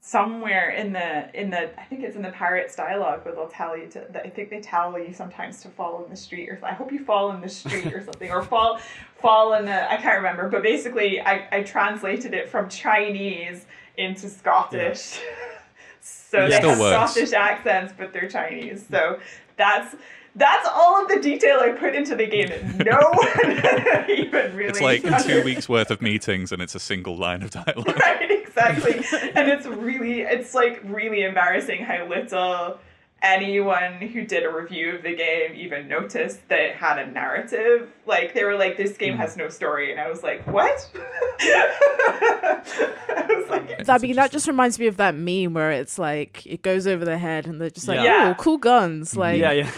somewhere in the in the. I think it's in the pirates dialogue where they'll tell you to. that I think they tell you sometimes to fall in the street, or I hope you fall in the street or something, or fall fall in the. I can't remember, but basically, I I translated it from Chinese into Scottish. So Yeah. they have works. Scottish accents, but they're Chinese. So that's that's all of the detail I put into the game that no one even really. It's like two weeks worth of meetings, and it's a single line of dialogue. Right, exactly. and it's really, it's like really embarrassing how little anyone who did a review of the game even noticed that it had a narrative. Like they were like, "This game has no story," and I was like, "What?" I was like, I mean, that just reminds me of that meme where it's like it goes over their head and they're just like, Yeah. "Oh, cool guns!" Like, yeah, yeah.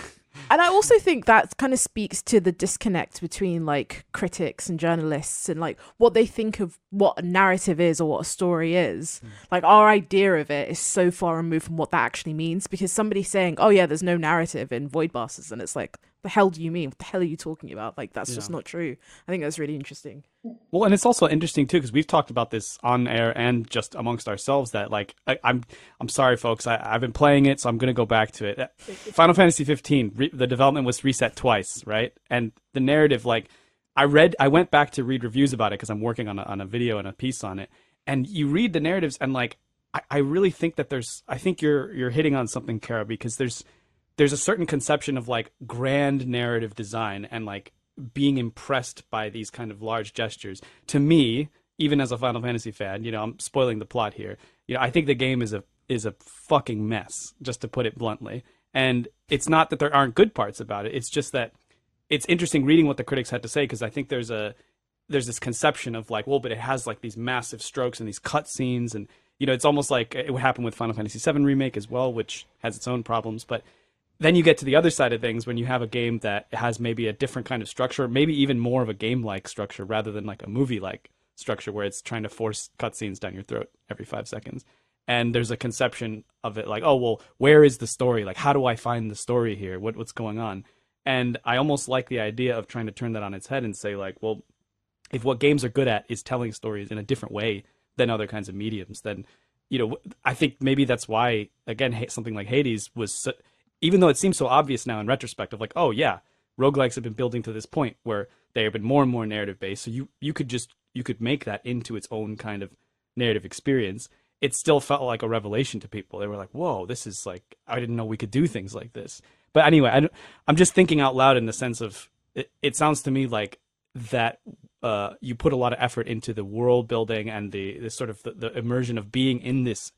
And I also think that kind of speaks to the disconnect between like critics and journalists and like what they think of what a narrative is or what a story is. Hmm. Like our idea of it is so far removed from what that actually means because somebody saying, "Oh yeah, there's no narrative in Void Bastards," and it's like, "The hell do you mean? What the hell are you talking about?" Like that's just not true. I think that's really interesting. Well, and it's also interesting too because we've talked about this on air and just amongst ourselves that like I, I'm I'm sorry, folks. I, I've been playing it, so I'm gonna go back to it. Final Fantasy 15. Re- the development was reset twice, right? And the narrative, like I read, I went back to read reviews about it because I'm working on a, on a video and a piece on it. And you read the narratives, and like I, I really think that there's, I think you're you're hitting on something, Cara, because there's there's a certain conception of like grand narrative design and like being impressed by these kind of large gestures. To me, even as a Final Fantasy fan, you know, I'm spoiling the plot here. You know, I think the game is a is a fucking mess, just to put it bluntly. And it's not that there aren't good parts about it. It's just that it's interesting reading what the critics had to say because I think there's a there's this conception of like, well, but it has like these massive strokes and these cut scenes, and you know, it's almost like it would happen with Final Fantasy VII remake as well, which has its own problems. But then you get to the other side of things when you have a game that has maybe a different kind of structure, maybe even more of a game like structure rather than like a movie like structure where it's trying to force cutscenes down your throat every five seconds. And there's a conception of it like, oh well, where is the story? Like, how do I find the story here? What what's going on? And I almost like the idea of trying to turn that on its head and say like, well, if what games are good at is telling stories in a different way than other kinds of mediums, then you know, I think maybe that's why again something like Hades was even though it seems so obvious now in retrospect of like, oh yeah, roguelikes have been building to this point where they have been more and more narrative based. So you you could just you could make that into its own kind of narrative experience. It still felt like a revelation to people. They were like, "Whoa, this is like I didn't know we could do things like this." But anyway, I, I'm just thinking out loud in the sense of it, it sounds to me like that uh, you put a lot of effort into the world building and the, the sort of the, the immersion of being in this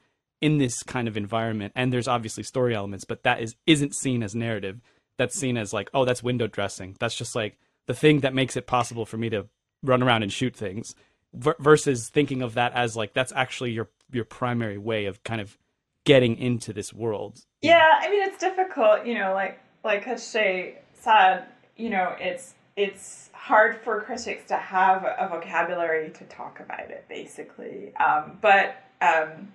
in this kind of environment and there's obviously story elements but that is isn't seen as narrative. That's seen as like oh that's window dressing. That's just like the thing that makes it possible for me to run around and shoot things v- versus thinking of that as like that's actually your your primary way of kind of getting into this world. Yeah i mean it's difficult you know like like Shay said you know it's it's hard for critics to have a vocabulary to talk about it basically. Um, but um,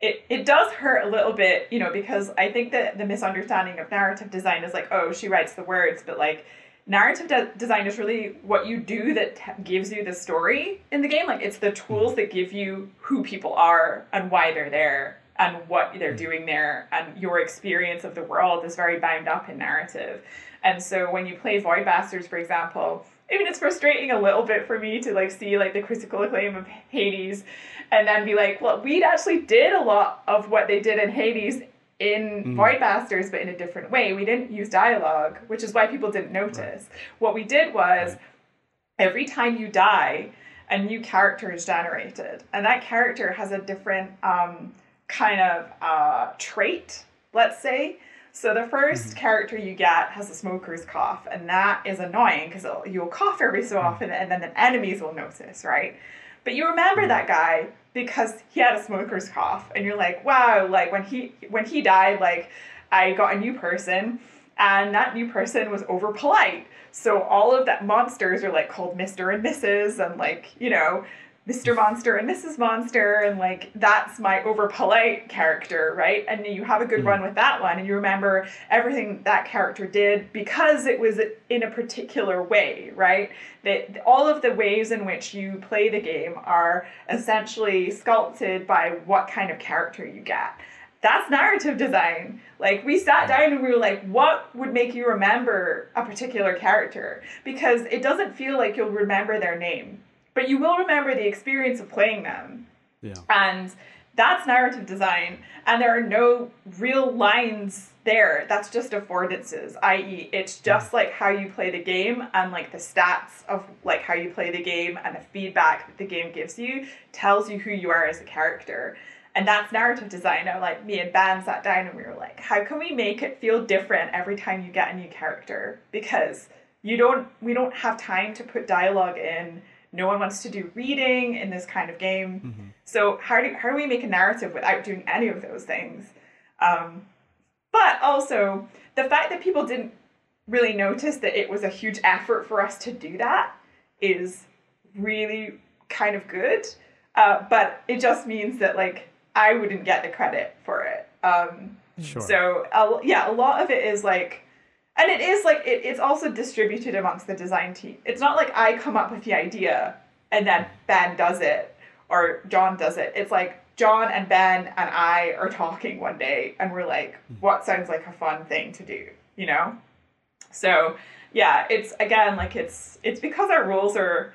it, it does hurt a little bit, you know, because I think that the misunderstanding of narrative design is like, oh, she writes the words, but like narrative de- design is really what you do that t- gives you the story in the game. Like it's the tools that give you who people are and why they're there and what they're mm-hmm. doing there, and your experience of the world is very bound up in narrative. And so when you play Void Bastards, for example, I mean, it's frustrating a little bit for me to like see like the critical acclaim of Hades and then be like, well, we actually did a lot of what they did in Hades in mm. Void Bastards, but in a different way. We didn't use dialogue, which is why people didn't notice. Right. What we did was every time you die, a new character is generated, and that character has a different um, kind of uh, trait, let's say. So the 1st mm-hmm. character you get has a smoker's cough, and that is annoying because you'll cough every so mm. often, and then the enemies will notice, right? But you remember that guy because he had a smoker's cough, and you're like, wow, like when he when he died, like I got a new person, and that new person was over polite. So all of that monsters are like called Mr. and Mrs. and like, you know, Mr. Monster and Mrs. Monster, and like that's my over polite character, right? And you have a good mm-hmm. run with that one, and you remember everything that character did because it was in a particular way, right? That all of the ways in which you play the game are essentially sculpted by what kind of character you get. That's narrative design. Like we sat down and we were like, what would make you remember a particular character? Because it doesn't feel like you'll remember their name but you will remember the experience of playing them. Yeah. And that's narrative design. And there are no real lines there. That's just affordances, i.e., it's just like how you play the game and like the stats of like how you play the game and the feedback that the game gives you tells you who you are as a character. And that's narrative design. Now, like me and Ben sat down and we were like, how can we make it feel different every time you get a new character? Because you don't we don't have time to put dialogue in no one wants to do reading in this kind of game. Mm-hmm. So how do how do we make a narrative without doing any of those things? Um, but also the fact that people didn't really notice that it was a huge effort for us to do that is really kind of good. Uh, but it just means that like I wouldn't get the credit for it. Um, sure. So uh, yeah, a lot of it is like and it is like it, it's also distributed amongst the design team. It's not like i come up with the idea and then ben does it or john does it. It's like john and ben and i are talking one day and we're like hmm. what sounds like a fun thing to do you know? So yeah it's again like it's it's because our roles are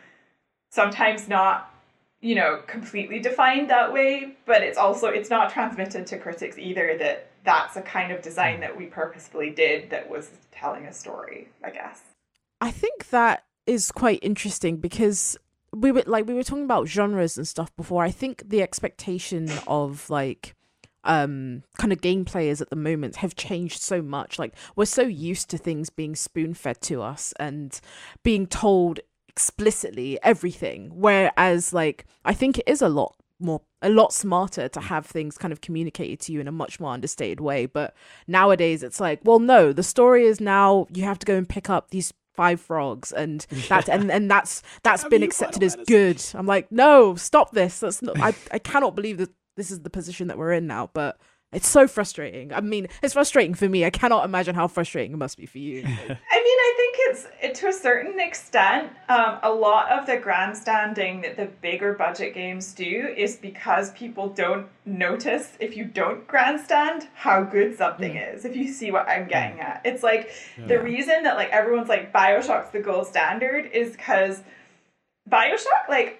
sometimes not you know completely defined that way but it's also it's not transmitted to critics either that that's a kind of design that we purposefully did that was telling a story, I guess. I think that is quite interesting because we were like we were talking about genres and stuff before. I think the expectation of like um kind of game players at the moment have changed so much like we're so used to things being spoon fed to us and being told explicitly everything whereas like i think it is a lot more a lot smarter to have things kind of communicated to you in a much more understated way. But nowadays it's like well no the story is now you have to go and pick up these five frogs and that's and, and that's that's been accepted as good. I'm like no stop this. That's not i, I cannot believe that this is the position that we're in now. But it's so frustrating. I mean, it's frustrating for me. I cannot imagine how frustrating it must be for you. I mean, I think it's it, to a certain extent. Um, a lot of the grandstanding that the bigger budget games do is because people don't notice if you don't grandstand how good something mm. is. If you see what I'm getting at, it's like yeah. the reason that like everyone's like Bioshock's the gold standard is because Bioshock like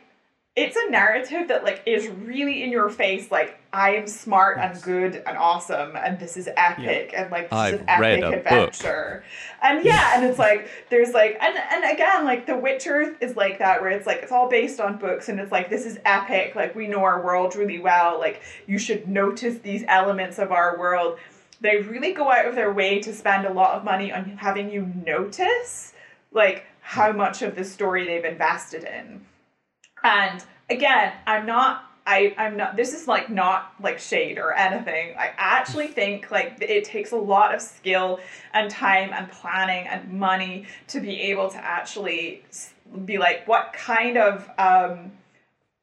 it's a narrative that like is really in your face like i am smart yes. and good and awesome and this is epic yeah. and like this I've is an epic adventure book. and yeah and it's like there's like and and again like the witcher is like that where it's like it's all based on books and it's like this is epic like we know our world really well like you should notice these elements of our world they really go out of their way to spend a lot of money on having you notice like how much of the story they've invested in and again, I'm not I, I'm not this is like not like shade or anything. I actually think like it takes a lot of skill and time and planning and money to be able to actually be like what kind of um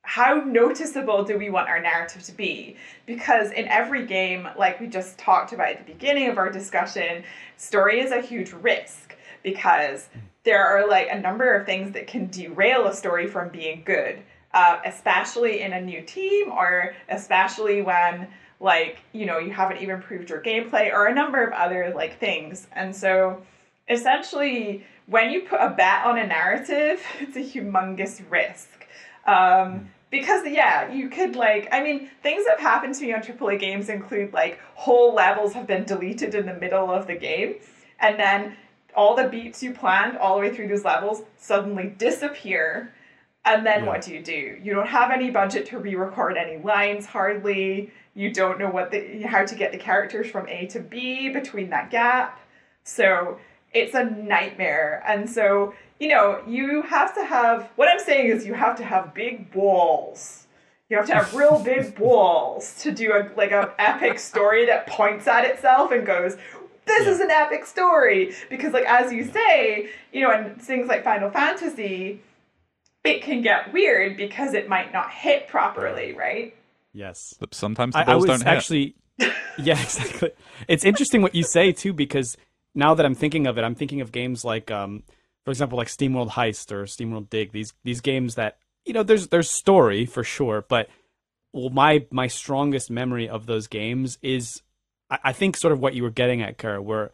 how noticeable do we want our narrative to be? Because in every game, like we just talked about at the beginning of our discussion, story is a huge risk because there are like a number of things that can derail a story from being good, uh, especially in a new team or especially when like you know you haven't even proved your gameplay or a number of other like things. And so essentially, when you put a bet on a narrative, it's a humongous risk. Um, because yeah, you could like I mean things that have happened to me on AAA games include like whole levels have been deleted in the middle of the game, and then all the beats you planned all the way through those levels suddenly disappear. And then yeah. what do you do? You don't have any budget to re-record any lines hardly. You don't know what the how to get the characters from A to B between that gap. So it's a nightmare. And so, you know, you have to have what I'm saying is you have to have big balls. You have to have real big balls to do a like a epic story that points at itself and goes, this yeah. is an epic story. Because like as you say you know and things like final fantasy it can get weird because it might not hit properly right. yes. But sometimes the balls I, I don't actually yeah exactly. It's interesting what you say too because now that i'm thinking of it i'm thinking of games like um for example like steamworld heist or steamworld dig these these games that you know there's there's story for sure but well my my strongest memory of those games is I think sort of what you were getting at, Cara, where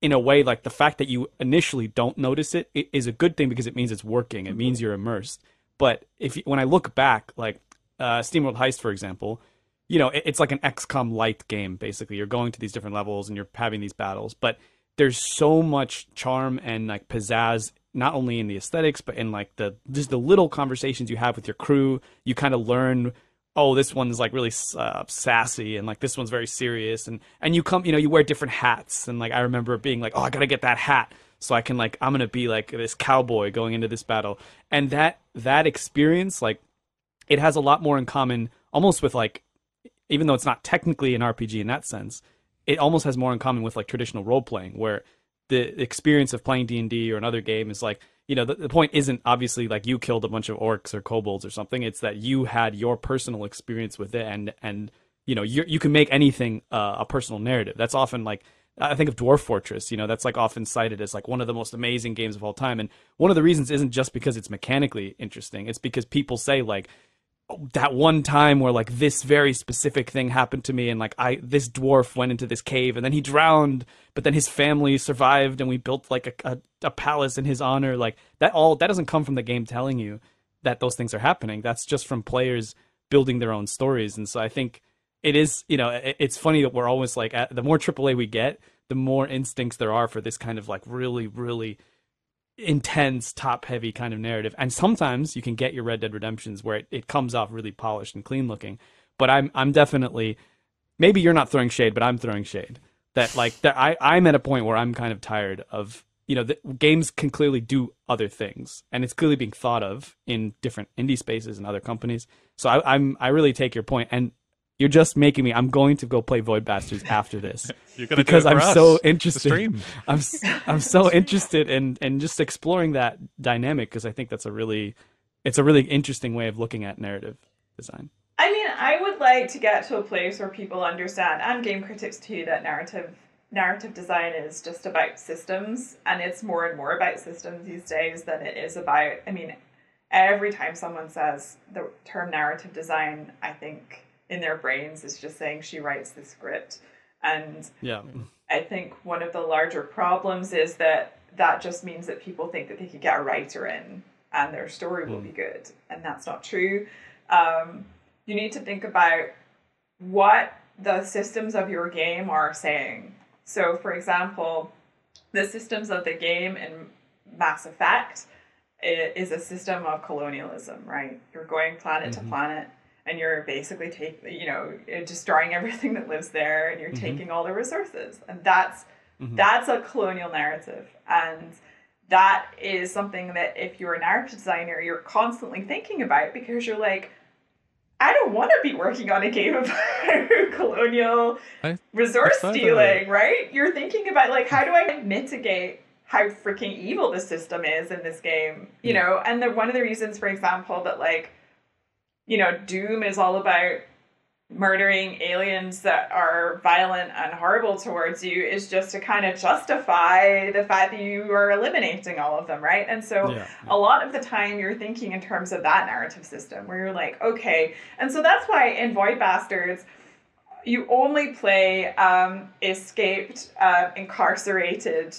in a way, like the fact that you initially don't notice it, it is a good thing because it means it's working. It means you're immersed. But if when I look back, like uh, SteamWorld Heist, for example, you know, it, it's like an XCOM light game. Basically, you're going to these different levels and you're having these battles, but there's so much charm and like pizzazz not only in the aesthetics but in like the just the little conversations you have with your crew you kind of learn oh this one's like really uh, sassy and like this one's very serious and and you come you know you wear different hats and like i remember being like oh i gotta get that hat so i can like i'm gonna be like this cowboy going into this battle. And that that experience like it has a lot more in common almost with like even though it's not technically an rpg in that sense it almost has more in common with like traditional role playing where the experience of playing d&d or another game is like you know, the, the, point isn't obviously like you killed a bunch of orcs or kobolds or something. It's that you had your personal experience with it, and and you know, you you can make anything uh, a personal narrative. That's often like I think of Dwarf Fortress. You know, that's like often cited as like one of the most amazing games of all time. And one of the reasons isn't just because it's mechanically interesting. It's because people say like, that one time where like this very specific thing happened to me and like I this dwarf went into this cave and then he drowned but then his family survived and we built like a, a, a, palace in his honor. Like that all that doesn't come from the game telling you that those things are happening. That's just from players building their own stories. And so I think it is you know it, it's funny that we're always like the more AAA we get the more instincts there are for this kind of like really really intense top heavy kind of narrative. And sometimes you can get your red dead redemptions where it, it comes off really polished and clean looking. But i'm i'm definitely maybe you're not throwing shade but i'm throwing shade. That like that i i'm at a point where i'm kind of tired of you know, the, games can clearly do other things, and it's clearly being thought of in different indie spaces and other companies. So I, I'm I really take your point, and you're just making me. I'm going to go play Void Bastards after this You're gonna do because it for I'm us, so interested. I'm s- I'm so interested in in just exploring that dynamic because I think that's a really it's a really interesting way of looking at narrative design. I mean, I would like to get to a place where people understand, and game critics too, that narrative narrative design is just about systems, and it's more and more about systems these days than it is about. I mean, every time someone says the term narrative design, I think in their brains is just saying she writes the script, and Yeah. I think one of the larger problems is that that just means that people think that they could get a writer in and their story will be good, and that's not true. Um, you need to think about what the systems of your game are saying. So, for example, the systems of the game in Mass Effect is a system of colonialism, right? You're going planet to planet and you're basically taking, you know, destroying everything that lives there and you're mm-hmm. taking all the resources. And that's mm-hmm. that's a colonial narrative. And that is something that if you're a narrative designer, you're constantly thinking about because you're like, I don't want to be working on a game about colonial I resource the- stealing, right? You're thinking about like how do I mitigate how freaking evil the system is in this game, you know? And the one of the reasons, for example, that like, you know, Doom is all about murdering aliens that are violent and horrible towards you is just to kind of justify the fact that you are eliminating all of them, right? And so Yeah. a lot of the time you're thinking in terms of that narrative system where you're like, okay. And so that's why in Void Bastards, you only play um, escaped, uh, incarcerated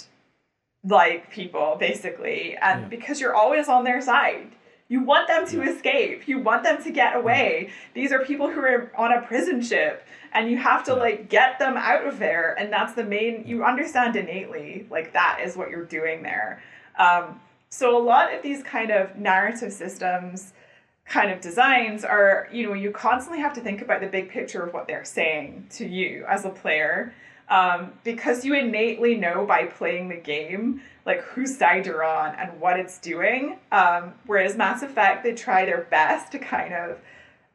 like people basically and Yeah. because you're always on their side you want them to escape. You want them to get away. These are people who are on a prison ship and you have to like get them out of there and that's the main you understand innately like that is what you're doing there. Um, so a lot of these kind of narrative systems kind of designs are you know you constantly have to think about the big picture of what they're saying to you as a player um, because you innately know by playing the game like whose side you're on and what it's doing um, whereas mass effect they try their best to kind of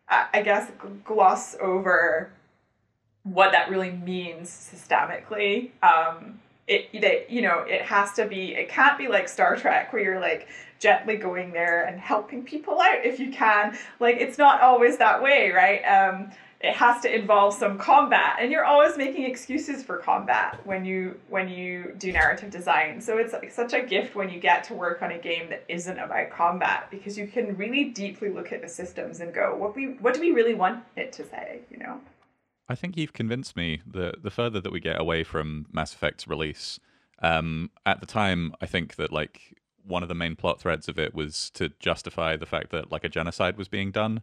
i guess gloss over what that really means systemically. Um, it they, you know it has to be it can't be like star trek where you're like gently going there and helping people out if you can. Like it's not always that way right? Um, it has to involve some combat and you're always making excuses for combat when you when you do narrative design. So it's like such a gift when you get to work on a game that isn't about combat because you can really deeply look at the systems and go what we what do we really want it to say? You know? I think you've convinced me. The the further that we get away from Mass Effect's release, um, at the time, I think that like one of the main plot threads of it was to justify the fact that like a genocide was being done,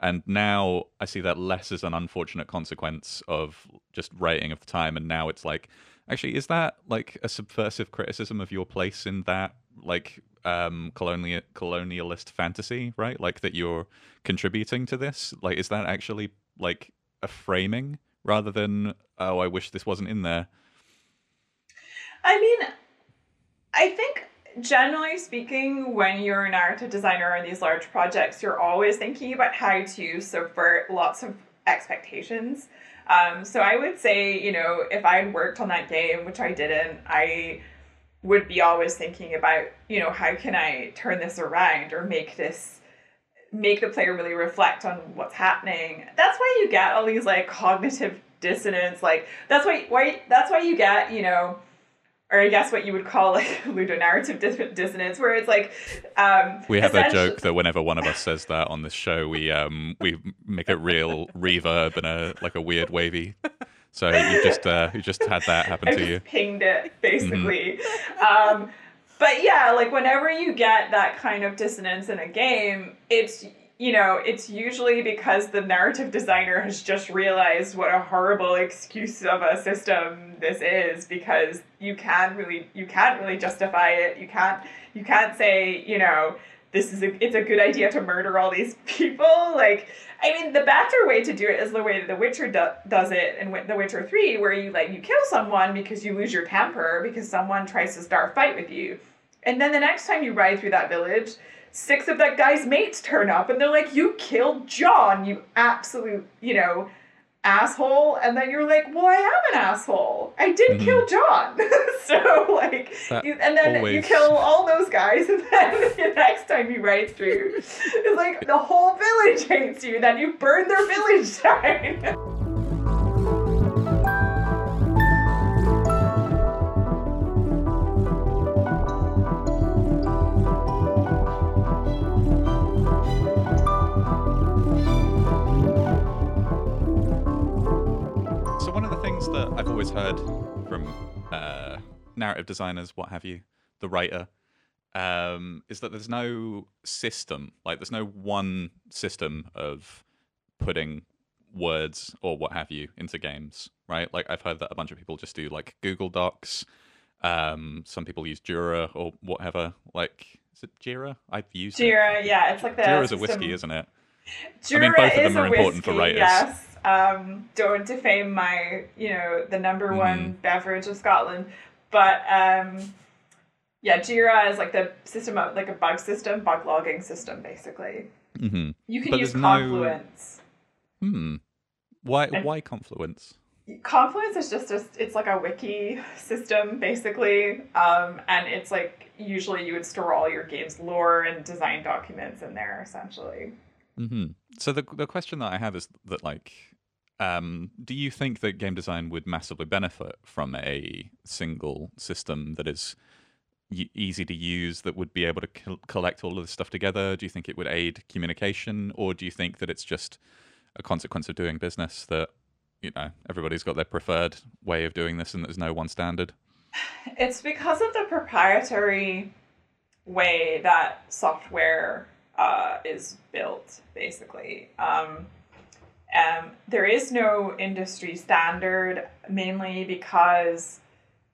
and now I see that less as an unfortunate consequence of just writing of the time, and now it's like, actually, is that like a subversive criticism of your place in that like um colonial colonialist fantasy, right? Like that you're contributing to this. Like, is that actually like a framing rather than oh i wish this wasn't in there I mean, I think generally speaking, when you're a narrative designer on these large projects, you're always thinking about how to subvert lots of expectations. Um, so I would say, you know, if I had worked on that game, which I didn't, I would be always thinking about, you know, how can I turn this around or make this make the player really reflect on what's happening. That's why you get all these like cognitive dissonance. Like that's why why that's why you get you know, or I guess what you would call like ludonarrative dis- dissonance, where it's like um, we have a joke that whenever one of us says that on this show we um we make a real reverb and a like a weird wavy. So you just uh you just had that happen I to just you pinged it basically. um, but yeah, like whenever you get that kind of dissonance in a game, it's you know it's usually because the narrative designer has just realized what a horrible excuse of a system this is because you can't really you can't really justify it. You can't you can't say you know this is a, it's a good idea to murder all these people. Like, I mean, the better way to do it is the way that The Witcher do, does it in The Witcher Three, where you like you kill someone because you lose your temper because someone tries to start a fight with you, and then the next time you ride through that village, six of that guy's mates turn up and they're like, "You killed John, you absolute, you know." asshole and then you're like well i am an asshole i did Mhm. kill john so like you, and then you kill all those guys and then the next time you ride through it's like the whole village hates you then you burn their village down always heard from uh, narrative designers, what have you, the writer, um, is that there's no system. Like there's no one system of putting words or what have you into games, right? Like I've heard that a bunch of people just do like Google Docs. Um, some people use Jira or whatever. Like is it Jira? I've used it. Jira, yeah, it's like the Jura's a whiskey, isn't it? Jira mean, both of them are important for writers. Yes. Um, don't defame my, you know, the number Mm-hmm. one beverage of Scotland. But um, yeah, Jira is like the system of like a bug system, bug logging system, basically. hmm You can But use there's no- Confluence. Hmm. Why? And- Why Confluence? Confluence is just a, it's like a wiki system basically, um, and it's like usually you would store all your game's lore and design documents in there essentially. Mm-hmm. So the the question that I have is that like, um, do you think that game design would massively benefit from a single system that is y- easy to use that would be able to col- collect all of this stuff together? Do you think it would aid communication, or do you think that it's just a consequence of doing business that you know everybody's got their preferred way of doing this and there's no one standard? It's because of the proprietary way that software uh, is built, basically. Um, um, there is no industry standard, mainly because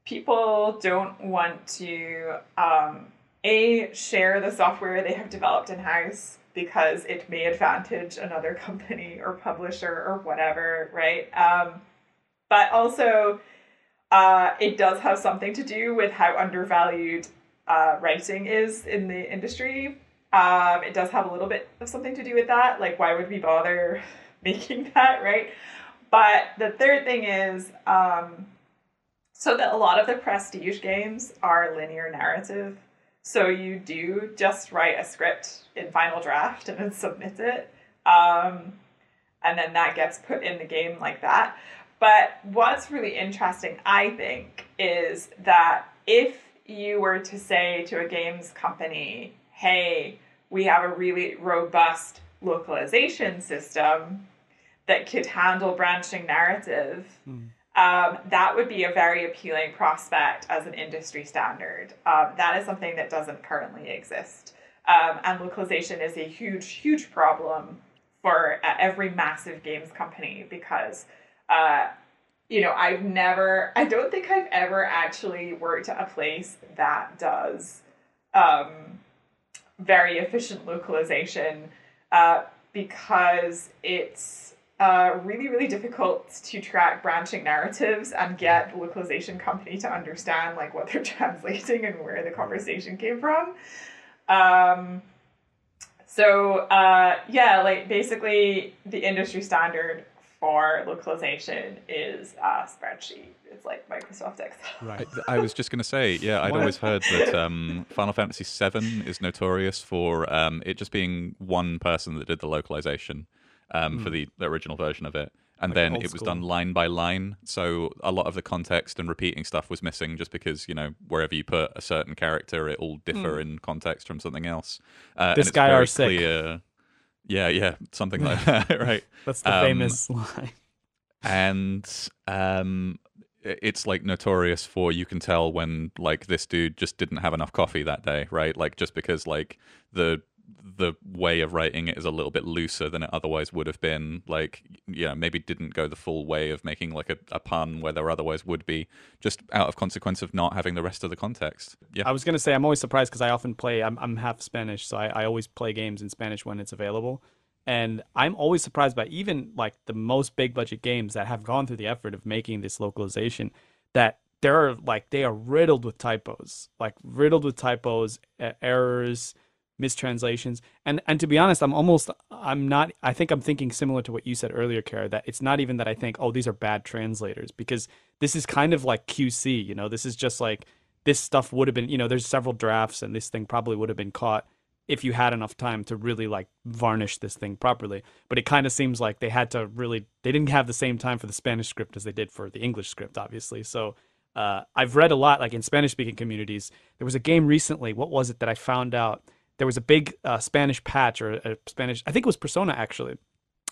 people don't want to um, a share the software they have developed in house because it may advantage another company or publisher or whatever, right? Um, but also, uh, it does have something to do with how undervalued uh, writing is in the industry. Um, it does have a little bit of something to do with that. Like, why would we bother making that, right? But the third thing is, um, so that a lot of the prestige games are linear narrative. So you do just write a script in Final Draft and then submit it. Um, and then that gets put in the game like that. But what's really interesting, I think, is that if you were to say to a games company, hey, we have a really robust localization system that could handle branching narrative, um, that would be a very appealing prospect as an industry standard. Um, that is something that doesn't currently exist. Um, and localization is a huge, huge problem for uh, every massive games company because, uh, you know, I've never, I don't think I've ever actually worked at a place that does um, very efficient localization uh, because it's uh, really, really difficult to track branching narratives and get the localization company to understand like what they're translating and where the conversation came from. Um, so uh, yeah, like basically the industry standard for localization is a spreadsheet. It's like Microsoft Excel. Right. I, I was just going to say, yeah, I'd What? always heard that um, Final Fantasy VII is notorious for um, it just being one person that did the localization um, for the, the original version of it. And Like then it was school. done line by line. So a lot of the context and repeating stuff was missing just because, you know, wherever you put a certain character, it all differ in context from something else. Uh, This guy are sick. clear- Yeah, yeah, something like that, right? That's the Um, famous line. and um it's like notorious for you can tell when like this dude just didn't have enough coffee that day right like just because like the the way of writing it is a little bit looser than it otherwise would have been. Like, yeah, maybe didn't go the full way of making like a, a pun where there otherwise would be, just out of consequence of not having the rest of the context. Yeah, I was gonna say I'm always surprised because I often play. I'm I'm half Spanish, so I, I always play games in Spanish when it's available. And I'm always surprised by even like the most big budget games that have gone through the effort of making this localization that there are like they are riddled with typos, like riddled with typos, errors, mistranslations. And and to be honest, I'm almost I'm not I think I'm thinking similar to what you said earlier, Cara, that it's not even that I think, oh, these are bad translators, because this is kind of like QC, you know, this is just like this stuff would have been, you know, there's several drafts and this thing probably would have been caught if you had enough time to really like varnish this thing properly. But it kind of seems like they had to really they didn't have the same time for the Spanish script as they did for the English script, obviously. So uh, I've read a lot, like in Spanish speaking communities. There was a game recently. What was it that I found out? There was a big uh, Spanish patch or a Spanish. I think it was Persona actually.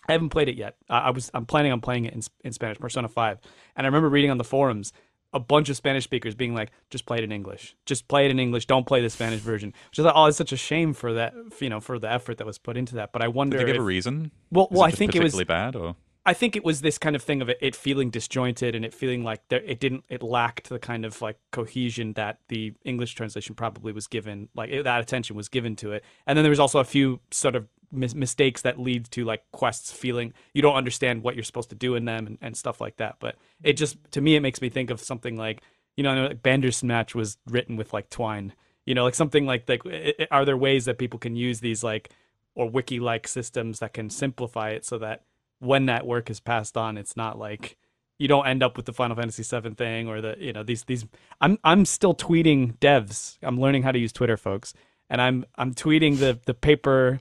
I haven't played it yet. I, I was. I'm planning on playing it in, in Spanish, Persona Five. And I remember reading on the forums a bunch of Spanish speakers being like, "Just play it in English. Just play it in English. Don't play the Spanish version." Which I thought, oh, it's such a shame for that, you know, for the effort that was put into that. But I wonder. Did they give if, a reason? Well, well, I think it was bad, or I think it was this kind of thing of it, it feeling disjointed and it feeling like there, it didn't, it lacked the kind of like cohesion that the English translation probably was given, like it, that attention was given to it. And then there was also a few sort of mis- mistakes that lead to like quests feeling you don't understand what you're supposed to do in them and, and stuff like that. But it just, to me, it makes me think of something like, you know, like Bandersnatch was written with like twine, you know, like something like, like, it, are there ways that people can use these like, or wiki like systems that can simplify it so that when that work is passed on, it's not like you don't end up with the Final Fantasy VII thing or the you know these these. I'm I'm still tweeting devs. I'm learning how to use Twitter, folks, and I'm I'm tweeting the the paper.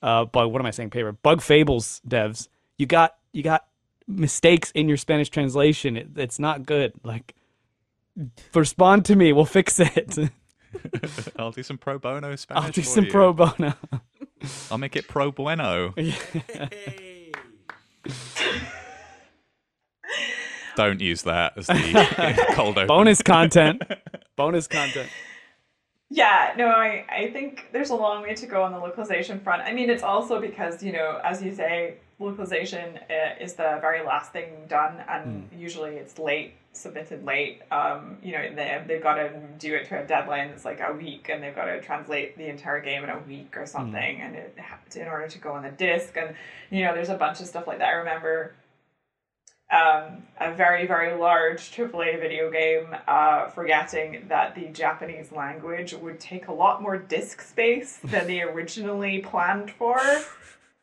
Uh, bug. What am I saying? Paper. Bug Fables devs. You got you got mistakes in your Spanish translation. It, it's not good. Like, respond to me. We'll fix it. I'll do some pro bono Spanish. I'll do for some you. pro bono. I'll make it pro bueno. Don't use that as the cold open. Bonus content. Bonus content. Yeah, no, I, I think there's a long way to go on the localization front. I mean, it's also because, you know, as you say, localization uh, is the very last thing done, and Hmm. usually it's late, submitted late. Um, you know, they, they've got to do it to a deadline that's like a week, and they've got to translate the entire game in a week Hmm. or something, and it in order to go on the disc. And, you know, there's a bunch of stuff like that. I remember um, a very, very large AAA video game, uh, forgetting that the Japanese language would take a lot more disk space than they originally planned for.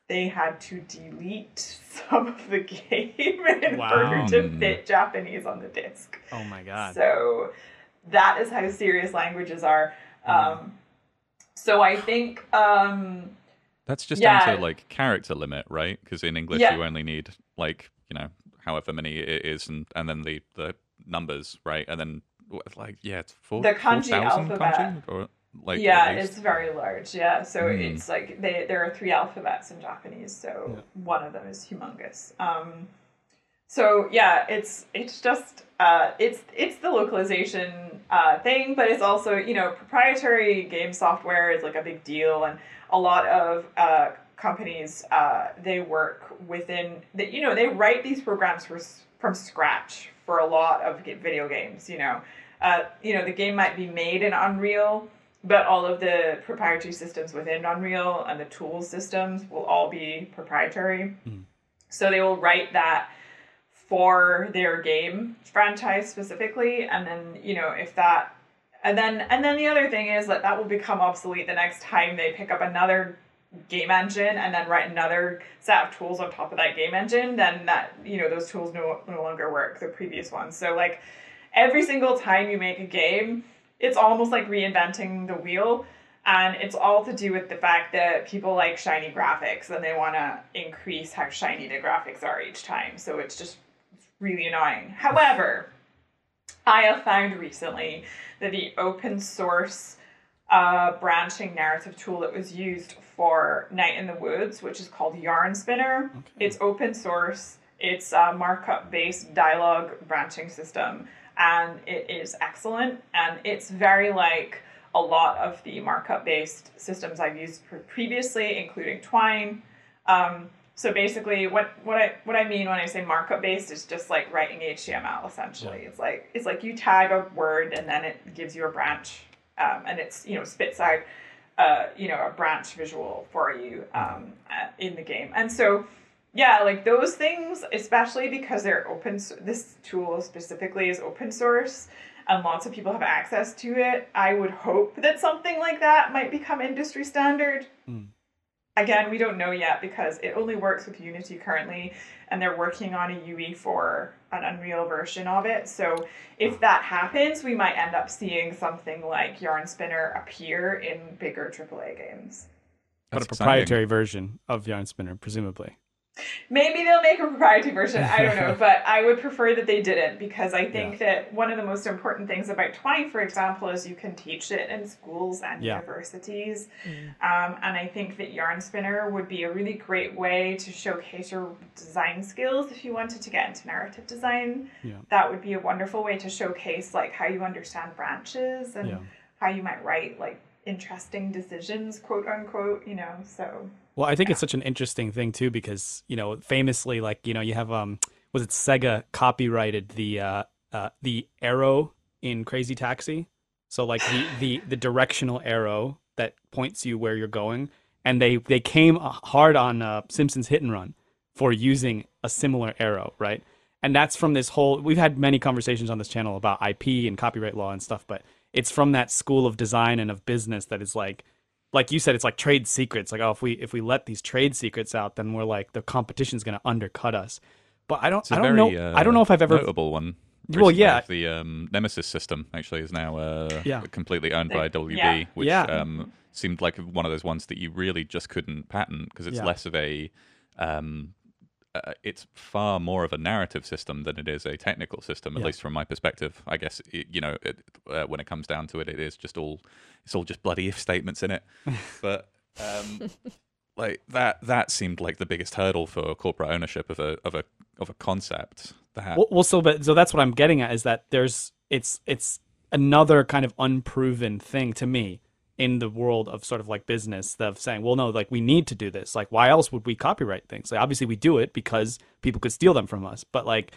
They had to delete some of the game in Wow. order to fit Japanese on the disc. Oh my god. So that is how serious languages are. Um, so I think um, That's just Yeah. down to like character limit, right? Because in English Yeah. you only need like you know however many it is, and and then the the numbers, right? And then like yeah, it's four The kanji 4,000 alphabet. kanji or like yeah, it's very large. Yeah, so Mm. it's like they there are three alphabets in Japanese, so Yeah. one of them is humongous. Um, so yeah, it's it's just uh, it's it's the localization uh, thing, but it's also you know proprietary game software is like a big deal, and a lot of uh, companies uh, they work within that you know they write these programs for, from scratch for a lot of video games. You know, uh, you know the game might be made in Unreal, but all of the proprietary systems within Unreal and the tools systems will all be proprietary. Hmm. So they will write that for their game franchise specifically, and then you know if that, and then and then the other thing is that that will become obsolete the next time they pick up another game engine and then write another set of tools on top of that game engine then that you know those tools no, no longer work the previous ones so like every single time you make a game it's almost like reinventing the wheel and it's all to do with the fact that people like shiny graphics and they want to increase how shiny the graphics are each time so it's just really annoying however i have found recently that the open source uh, branching narrative tool that was used for Night in the Woods, which is called Yarn Spinner. It's open source. It's a markup based dialogue branching system, and it is excellent. And it's very like a lot of the markup based systems I've used previously, including Twine. Um, so basically, what what I what I mean when I say markup based is just like writing HTML. Essentially, yeah. it's like it's like you tag a word and then it gives you a branch, um, and it's you know spits out, uh, you know, a branch visual for you um, in the game. And so, yeah, like those things, especially because they're open. This tool specifically is open source and lots of people have access to it. I would hope that something like that might become industry standard. Mm. Again, we don't know yet because it only works with Unity currently, and they're working on a UE for an Unreal version of it. So if that happens, we might end up seeing something like Yarn Spinner appear in bigger AAA games. But a proprietary exciting. version of Yarn Spinner, presumably. Maybe they'll make a proprietary version. I don't know, but I would prefer that they didn't because I think yeah. that one of the most important things about Twine, for example, is you can teach it in schools and yeah. universities. Mm. Um, and I think that Yarn Spinner would be a really great way to showcase your design skills if you wanted to get into narrative design. Yeah. That would be a wonderful way to showcase like how you understand branches and how you might write like interesting decisions, quote unquote. You know, so well, I think it's such an interesting thing too because you know, famously, like you know, you have um, was it Sega copyrighted the uh, uh the arrow in Crazy Taxi? So like the the the directional arrow that points you where you're going, and they they came hard on uh, Simpsons Hit and Run for using a similar arrow, right? And that's from this whole. We've had many conversations on this channel about IP and copyright law and stuff, but it's from that school of design and of business that is like like you said, it's like trade secrets. Like, oh, if we if we let these trade secrets out, then we're like the competition's going to undercut us. But I don't, I don't very, know. Uh, I don't know if I've ever notable one. Well, yeah, the um, Nemesis system actually is now uh, yeah. completely owned by WB, yeah. which yeah. Um, seemed like one of those ones that you really just couldn't patent because it's less of a um, uh, it's far more of a narrative system than it is a technical system, at yeah. least from my perspective. I guess it, you know it, uh, when it comes down to it, it is just all it's all just bloody if statements in it. but um, like that that seemed like the biggest hurdle for corporate ownership of a of a of a concept. That well, well so but so that's what I'm getting at is that there's it's it's another kind of unproven thing to me in the world of sort of like business of saying, well, no, like we need to do this. Like, why else would we copyright things? Like, obviously, we do it because people could steal them from us. But like,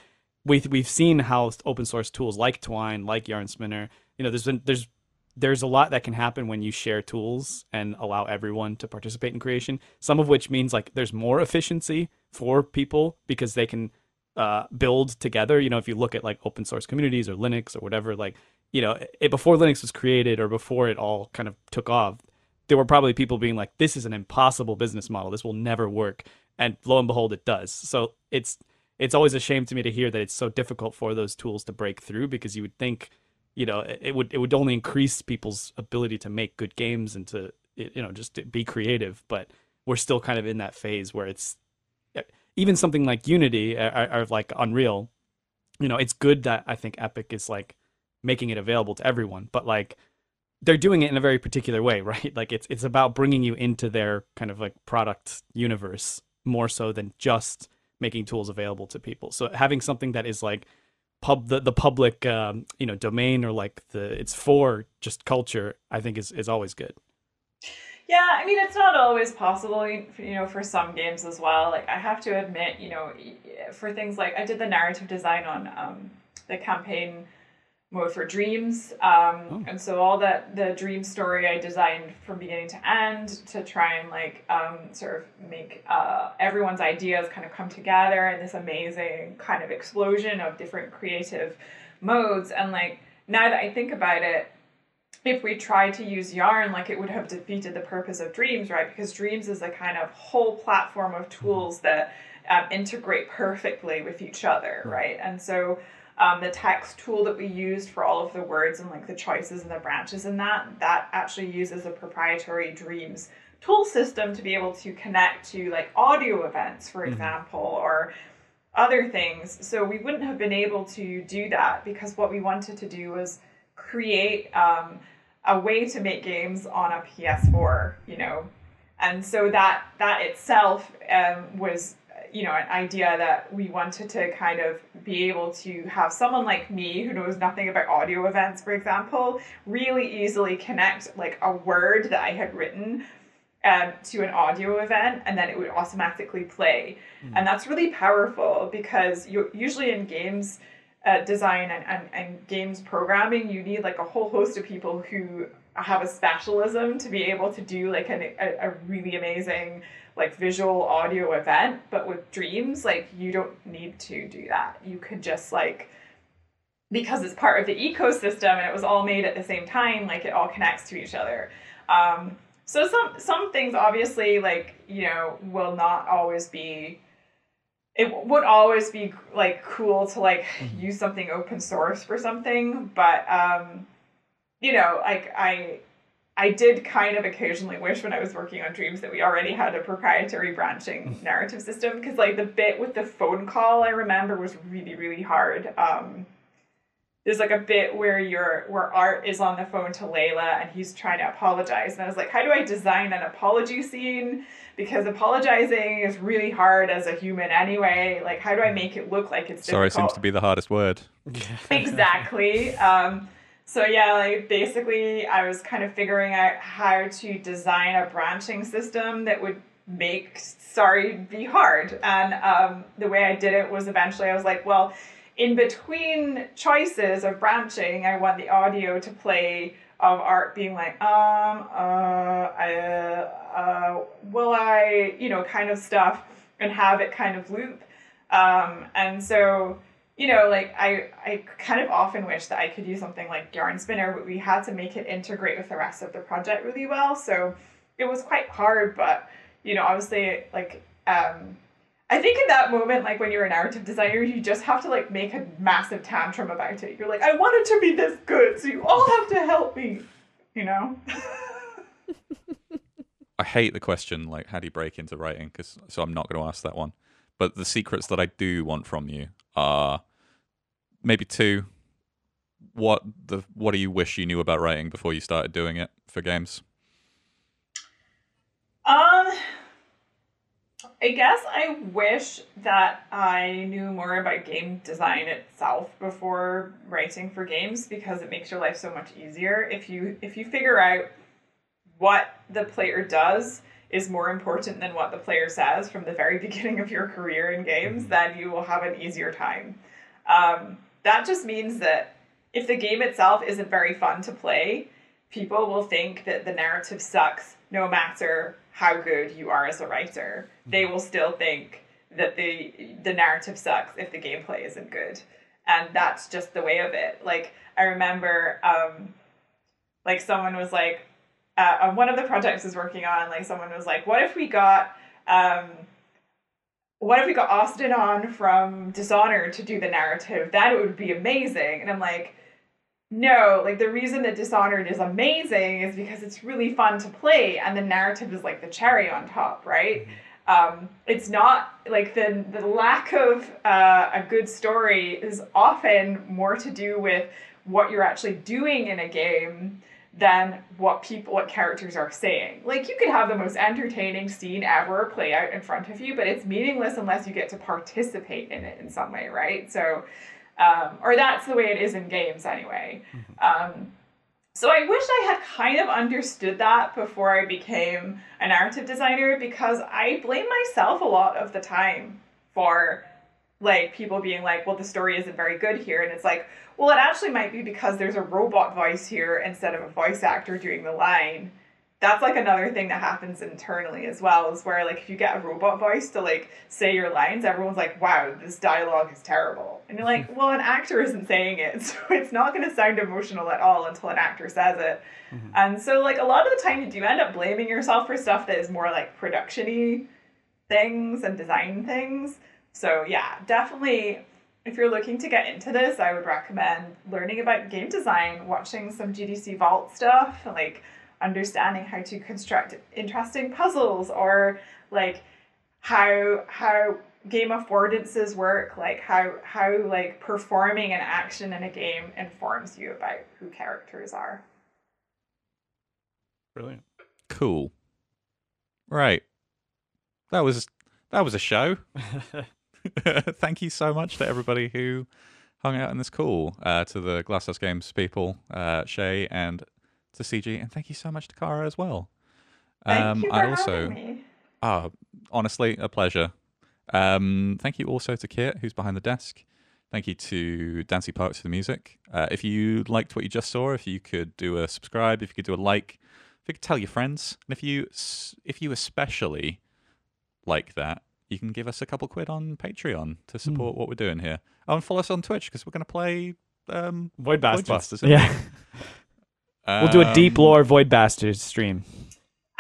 we we've seen how open source tools like Twine, like Yarn Spinner, you know, there's been there's there's a lot that can happen when you share tools and allow everyone to participate in creation. Some of which means like there's more efficiency for people because they can uh, build together. You know, if you look at like open source communities or Linux or whatever, like you know, it, before Linux was created or before it all kind of took off, there were probably people being like, "This is an impossible business model. This will never work." And lo and behold, it does. So it's it's always a shame to me to hear that it's so difficult for those tools to break through because you would think, you know, it would it would only increase people's ability to make good games and to you know just be creative. But we're still kind of in that phase where it's even something like Unity or, or like Unreal. You know, it's good that I think Epic is like making it available to everyone, but like they're doing it in a very particular way, right? Like it's it's about bringing you into their kind of like product universe more so than just making tools available to people. So having something that is like pub the, the public um, you know domain or like the it's for just culture, I think is is always good. Yeah, I mean it's not always possible, you know, for some games as well. Like I have to admit, you know, for things like I did the narrative design on um, the campaign mode for dreams. Um, oh. And so all that the dream story I designed from beginning to end to try and like um, sort of make uh, everyone's ideas kind of come together in this amazing kind of explosion of different creative modes. And like now that I think about it, if we tried to use yarn like it would have defeated the purpose of dreams right because dreams is a kind of whole platform of tools that um, integrate perfectly with each other right and so um, the text tool that we used for all of the words and like the choices and the branches and that that actually uses a proprietary dreams tool system to be able to connect to like audio events for mm-hmm. example or other things so we wouldn't have been able to do that because what we wanted to do was create um, a way to make games on a ps4 you know and so that that itself um, was you know, an idea that we wanted to kind of be able to have someone like me who knows nothing about audio events, for example, really easily connect like a word that I had written um, to an audio event and then it would automatically play. Mm. And that's really powerful because you usually in games uh, design and, and, and games programming, you need like a whole host of people who have a specialism to be able to do like an, a, a really amazing like visual audio event but with dreams like you don't need to do that you could just like because it's part of the ecosystem and it was all made at the same time like it all connects to each other um, so some some things obviously like you know will not always be it would always be like cool to like mm-hmm. use something open source for something but um you know like i I did kind of occasionally wish when I was working on Dreams that we already had a proprietary branching mm. narrative system because like the bit with the phone call I remember was really really hard. Um, there's like a bit where your where Art is on the phone to Layla and he's trying to apologize and I was like, how do I design an apology scene? Because apologizing is really hard as a human anyway. Like, how do I make it look like it's sorry? Seems to be the hardest word. exactly. Um, so yeah, like basically I was kind of figuring out how to design a branching system that would make sorry be hard. And um, the way I did it was eventually I was like, well, in between choices of branching, I want the audio to play of art being like, um, uh, I, uh, will I, you know, kind of stuff and have it kind of loop. Um, and so you know, like I, I kind of often wish that I could use something like Yarn Spinner, but we had to make it integrate with the rest of the project really well. So it was quite hard, but you know, obviously, like, um, I think in that moment, like when you're a narrative designer, you just have to like make a massive tantrum about it. You're like, I want it to be this good, so you all have to help me, you know. I hate the question like, how do you break into writing? Because so I'm not going to ask that one. But the secrets that I do want from you are maybe two. What the what do you wish you knew about writing before you started doing it for games? Um, I guess I wish that I knew more about game design itself before writing for games because it makes your life so much easier if you if you figure out what the player does is more important than what the player says from the very beginning of your career in games, then you will have an easier time. Um, that just means that if the game itself isn't very fun to play, people will think that the narrative sucks no matter how good you are as a writer. They will still think that the the narrative sucks if the gameplay isn't good. And that's just the way of it. Like I remember um like someone was like uh, on one of the projects I was working on, like someone was like, what if we got um what if we got Austin on from Dishonored to do the narrative? That would be amazing. And I'm like, no, like the reason that Dishonored is amazing is because it's really fun to play, and the narrative is like the cherry on top, right? Mm-hmm. Um, it's not like the the lack of uh, a good story is often more to do with what you're actually doing in a game than what people what characters are saying. Like you could have the most entertaining scene ever play out in front of you, but it's meaningless unless you get to participate in it in some way, right? So um, or that's the way it is in games anyway. Mm-hmm. Um, so I wish I had kind of understood that before I became a narrative designer because I blame myself a lot of the time for like people being like, well, the story isn't very good here. And it's like, well, it actually might be because there's a robot voice here instead of a voice actor doing the line. That's like another thing that happens internally as well, is where like if you get a robot voice to like say your lines, everyone's like, wow, this dialogue is terrible. And you're like, well, an actor isn't saying it, so it's not going to sound emotional at all until an actor says it. Mm-hmm. And so, like, a lot of the time, you do end up blaming yourself for stuff that is more like production y things and design things. So, yeah, definitely if you're looking to get into this, I would recommend learning about game design, watching some GDC Vault stuff, like understanding how to construct interesting puzzles or like how how game affordances work, like how how like performing an action in a game informs you about who characters are. Brilliant. Cool. Right. That was that was a show. Thank you so much to everybody who hung out in this call, uh, to the Glasshouse Games people, uh, Shay and to CG, and thank you so much to Cara as well. Thank Um, you for I'd also, ah, honestly, a pleasure. Um, thank you also to Kit, who's behind the desk. Thank you to Dancy Parks for the music. Uh, if you liked what you just saw, if you could do a subscribe, if you could do a like, if you could tell your friends, and if you if you especially like that, you can give us a couple quid on Patreon to support what we're doing here. Oh, and follow us on Twitch because we're going to play um, Void Void Bastards. Busters. isn't yeah. we'll do a deep Um, lore Void Bastards stream.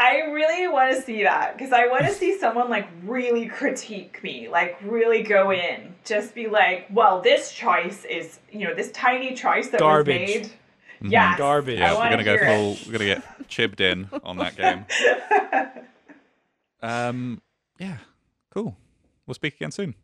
I really want to see that because I want to see someone like really critique me, like really go in, just be like, "Well, this choice is, you know, this tiny choice that Garbage. was made." Mhm. Yes, Garbage. Yeah, we're gonna go full. it. We're gonna get chibbed in on that game. Um, yeah, cool. We'll speak again soon.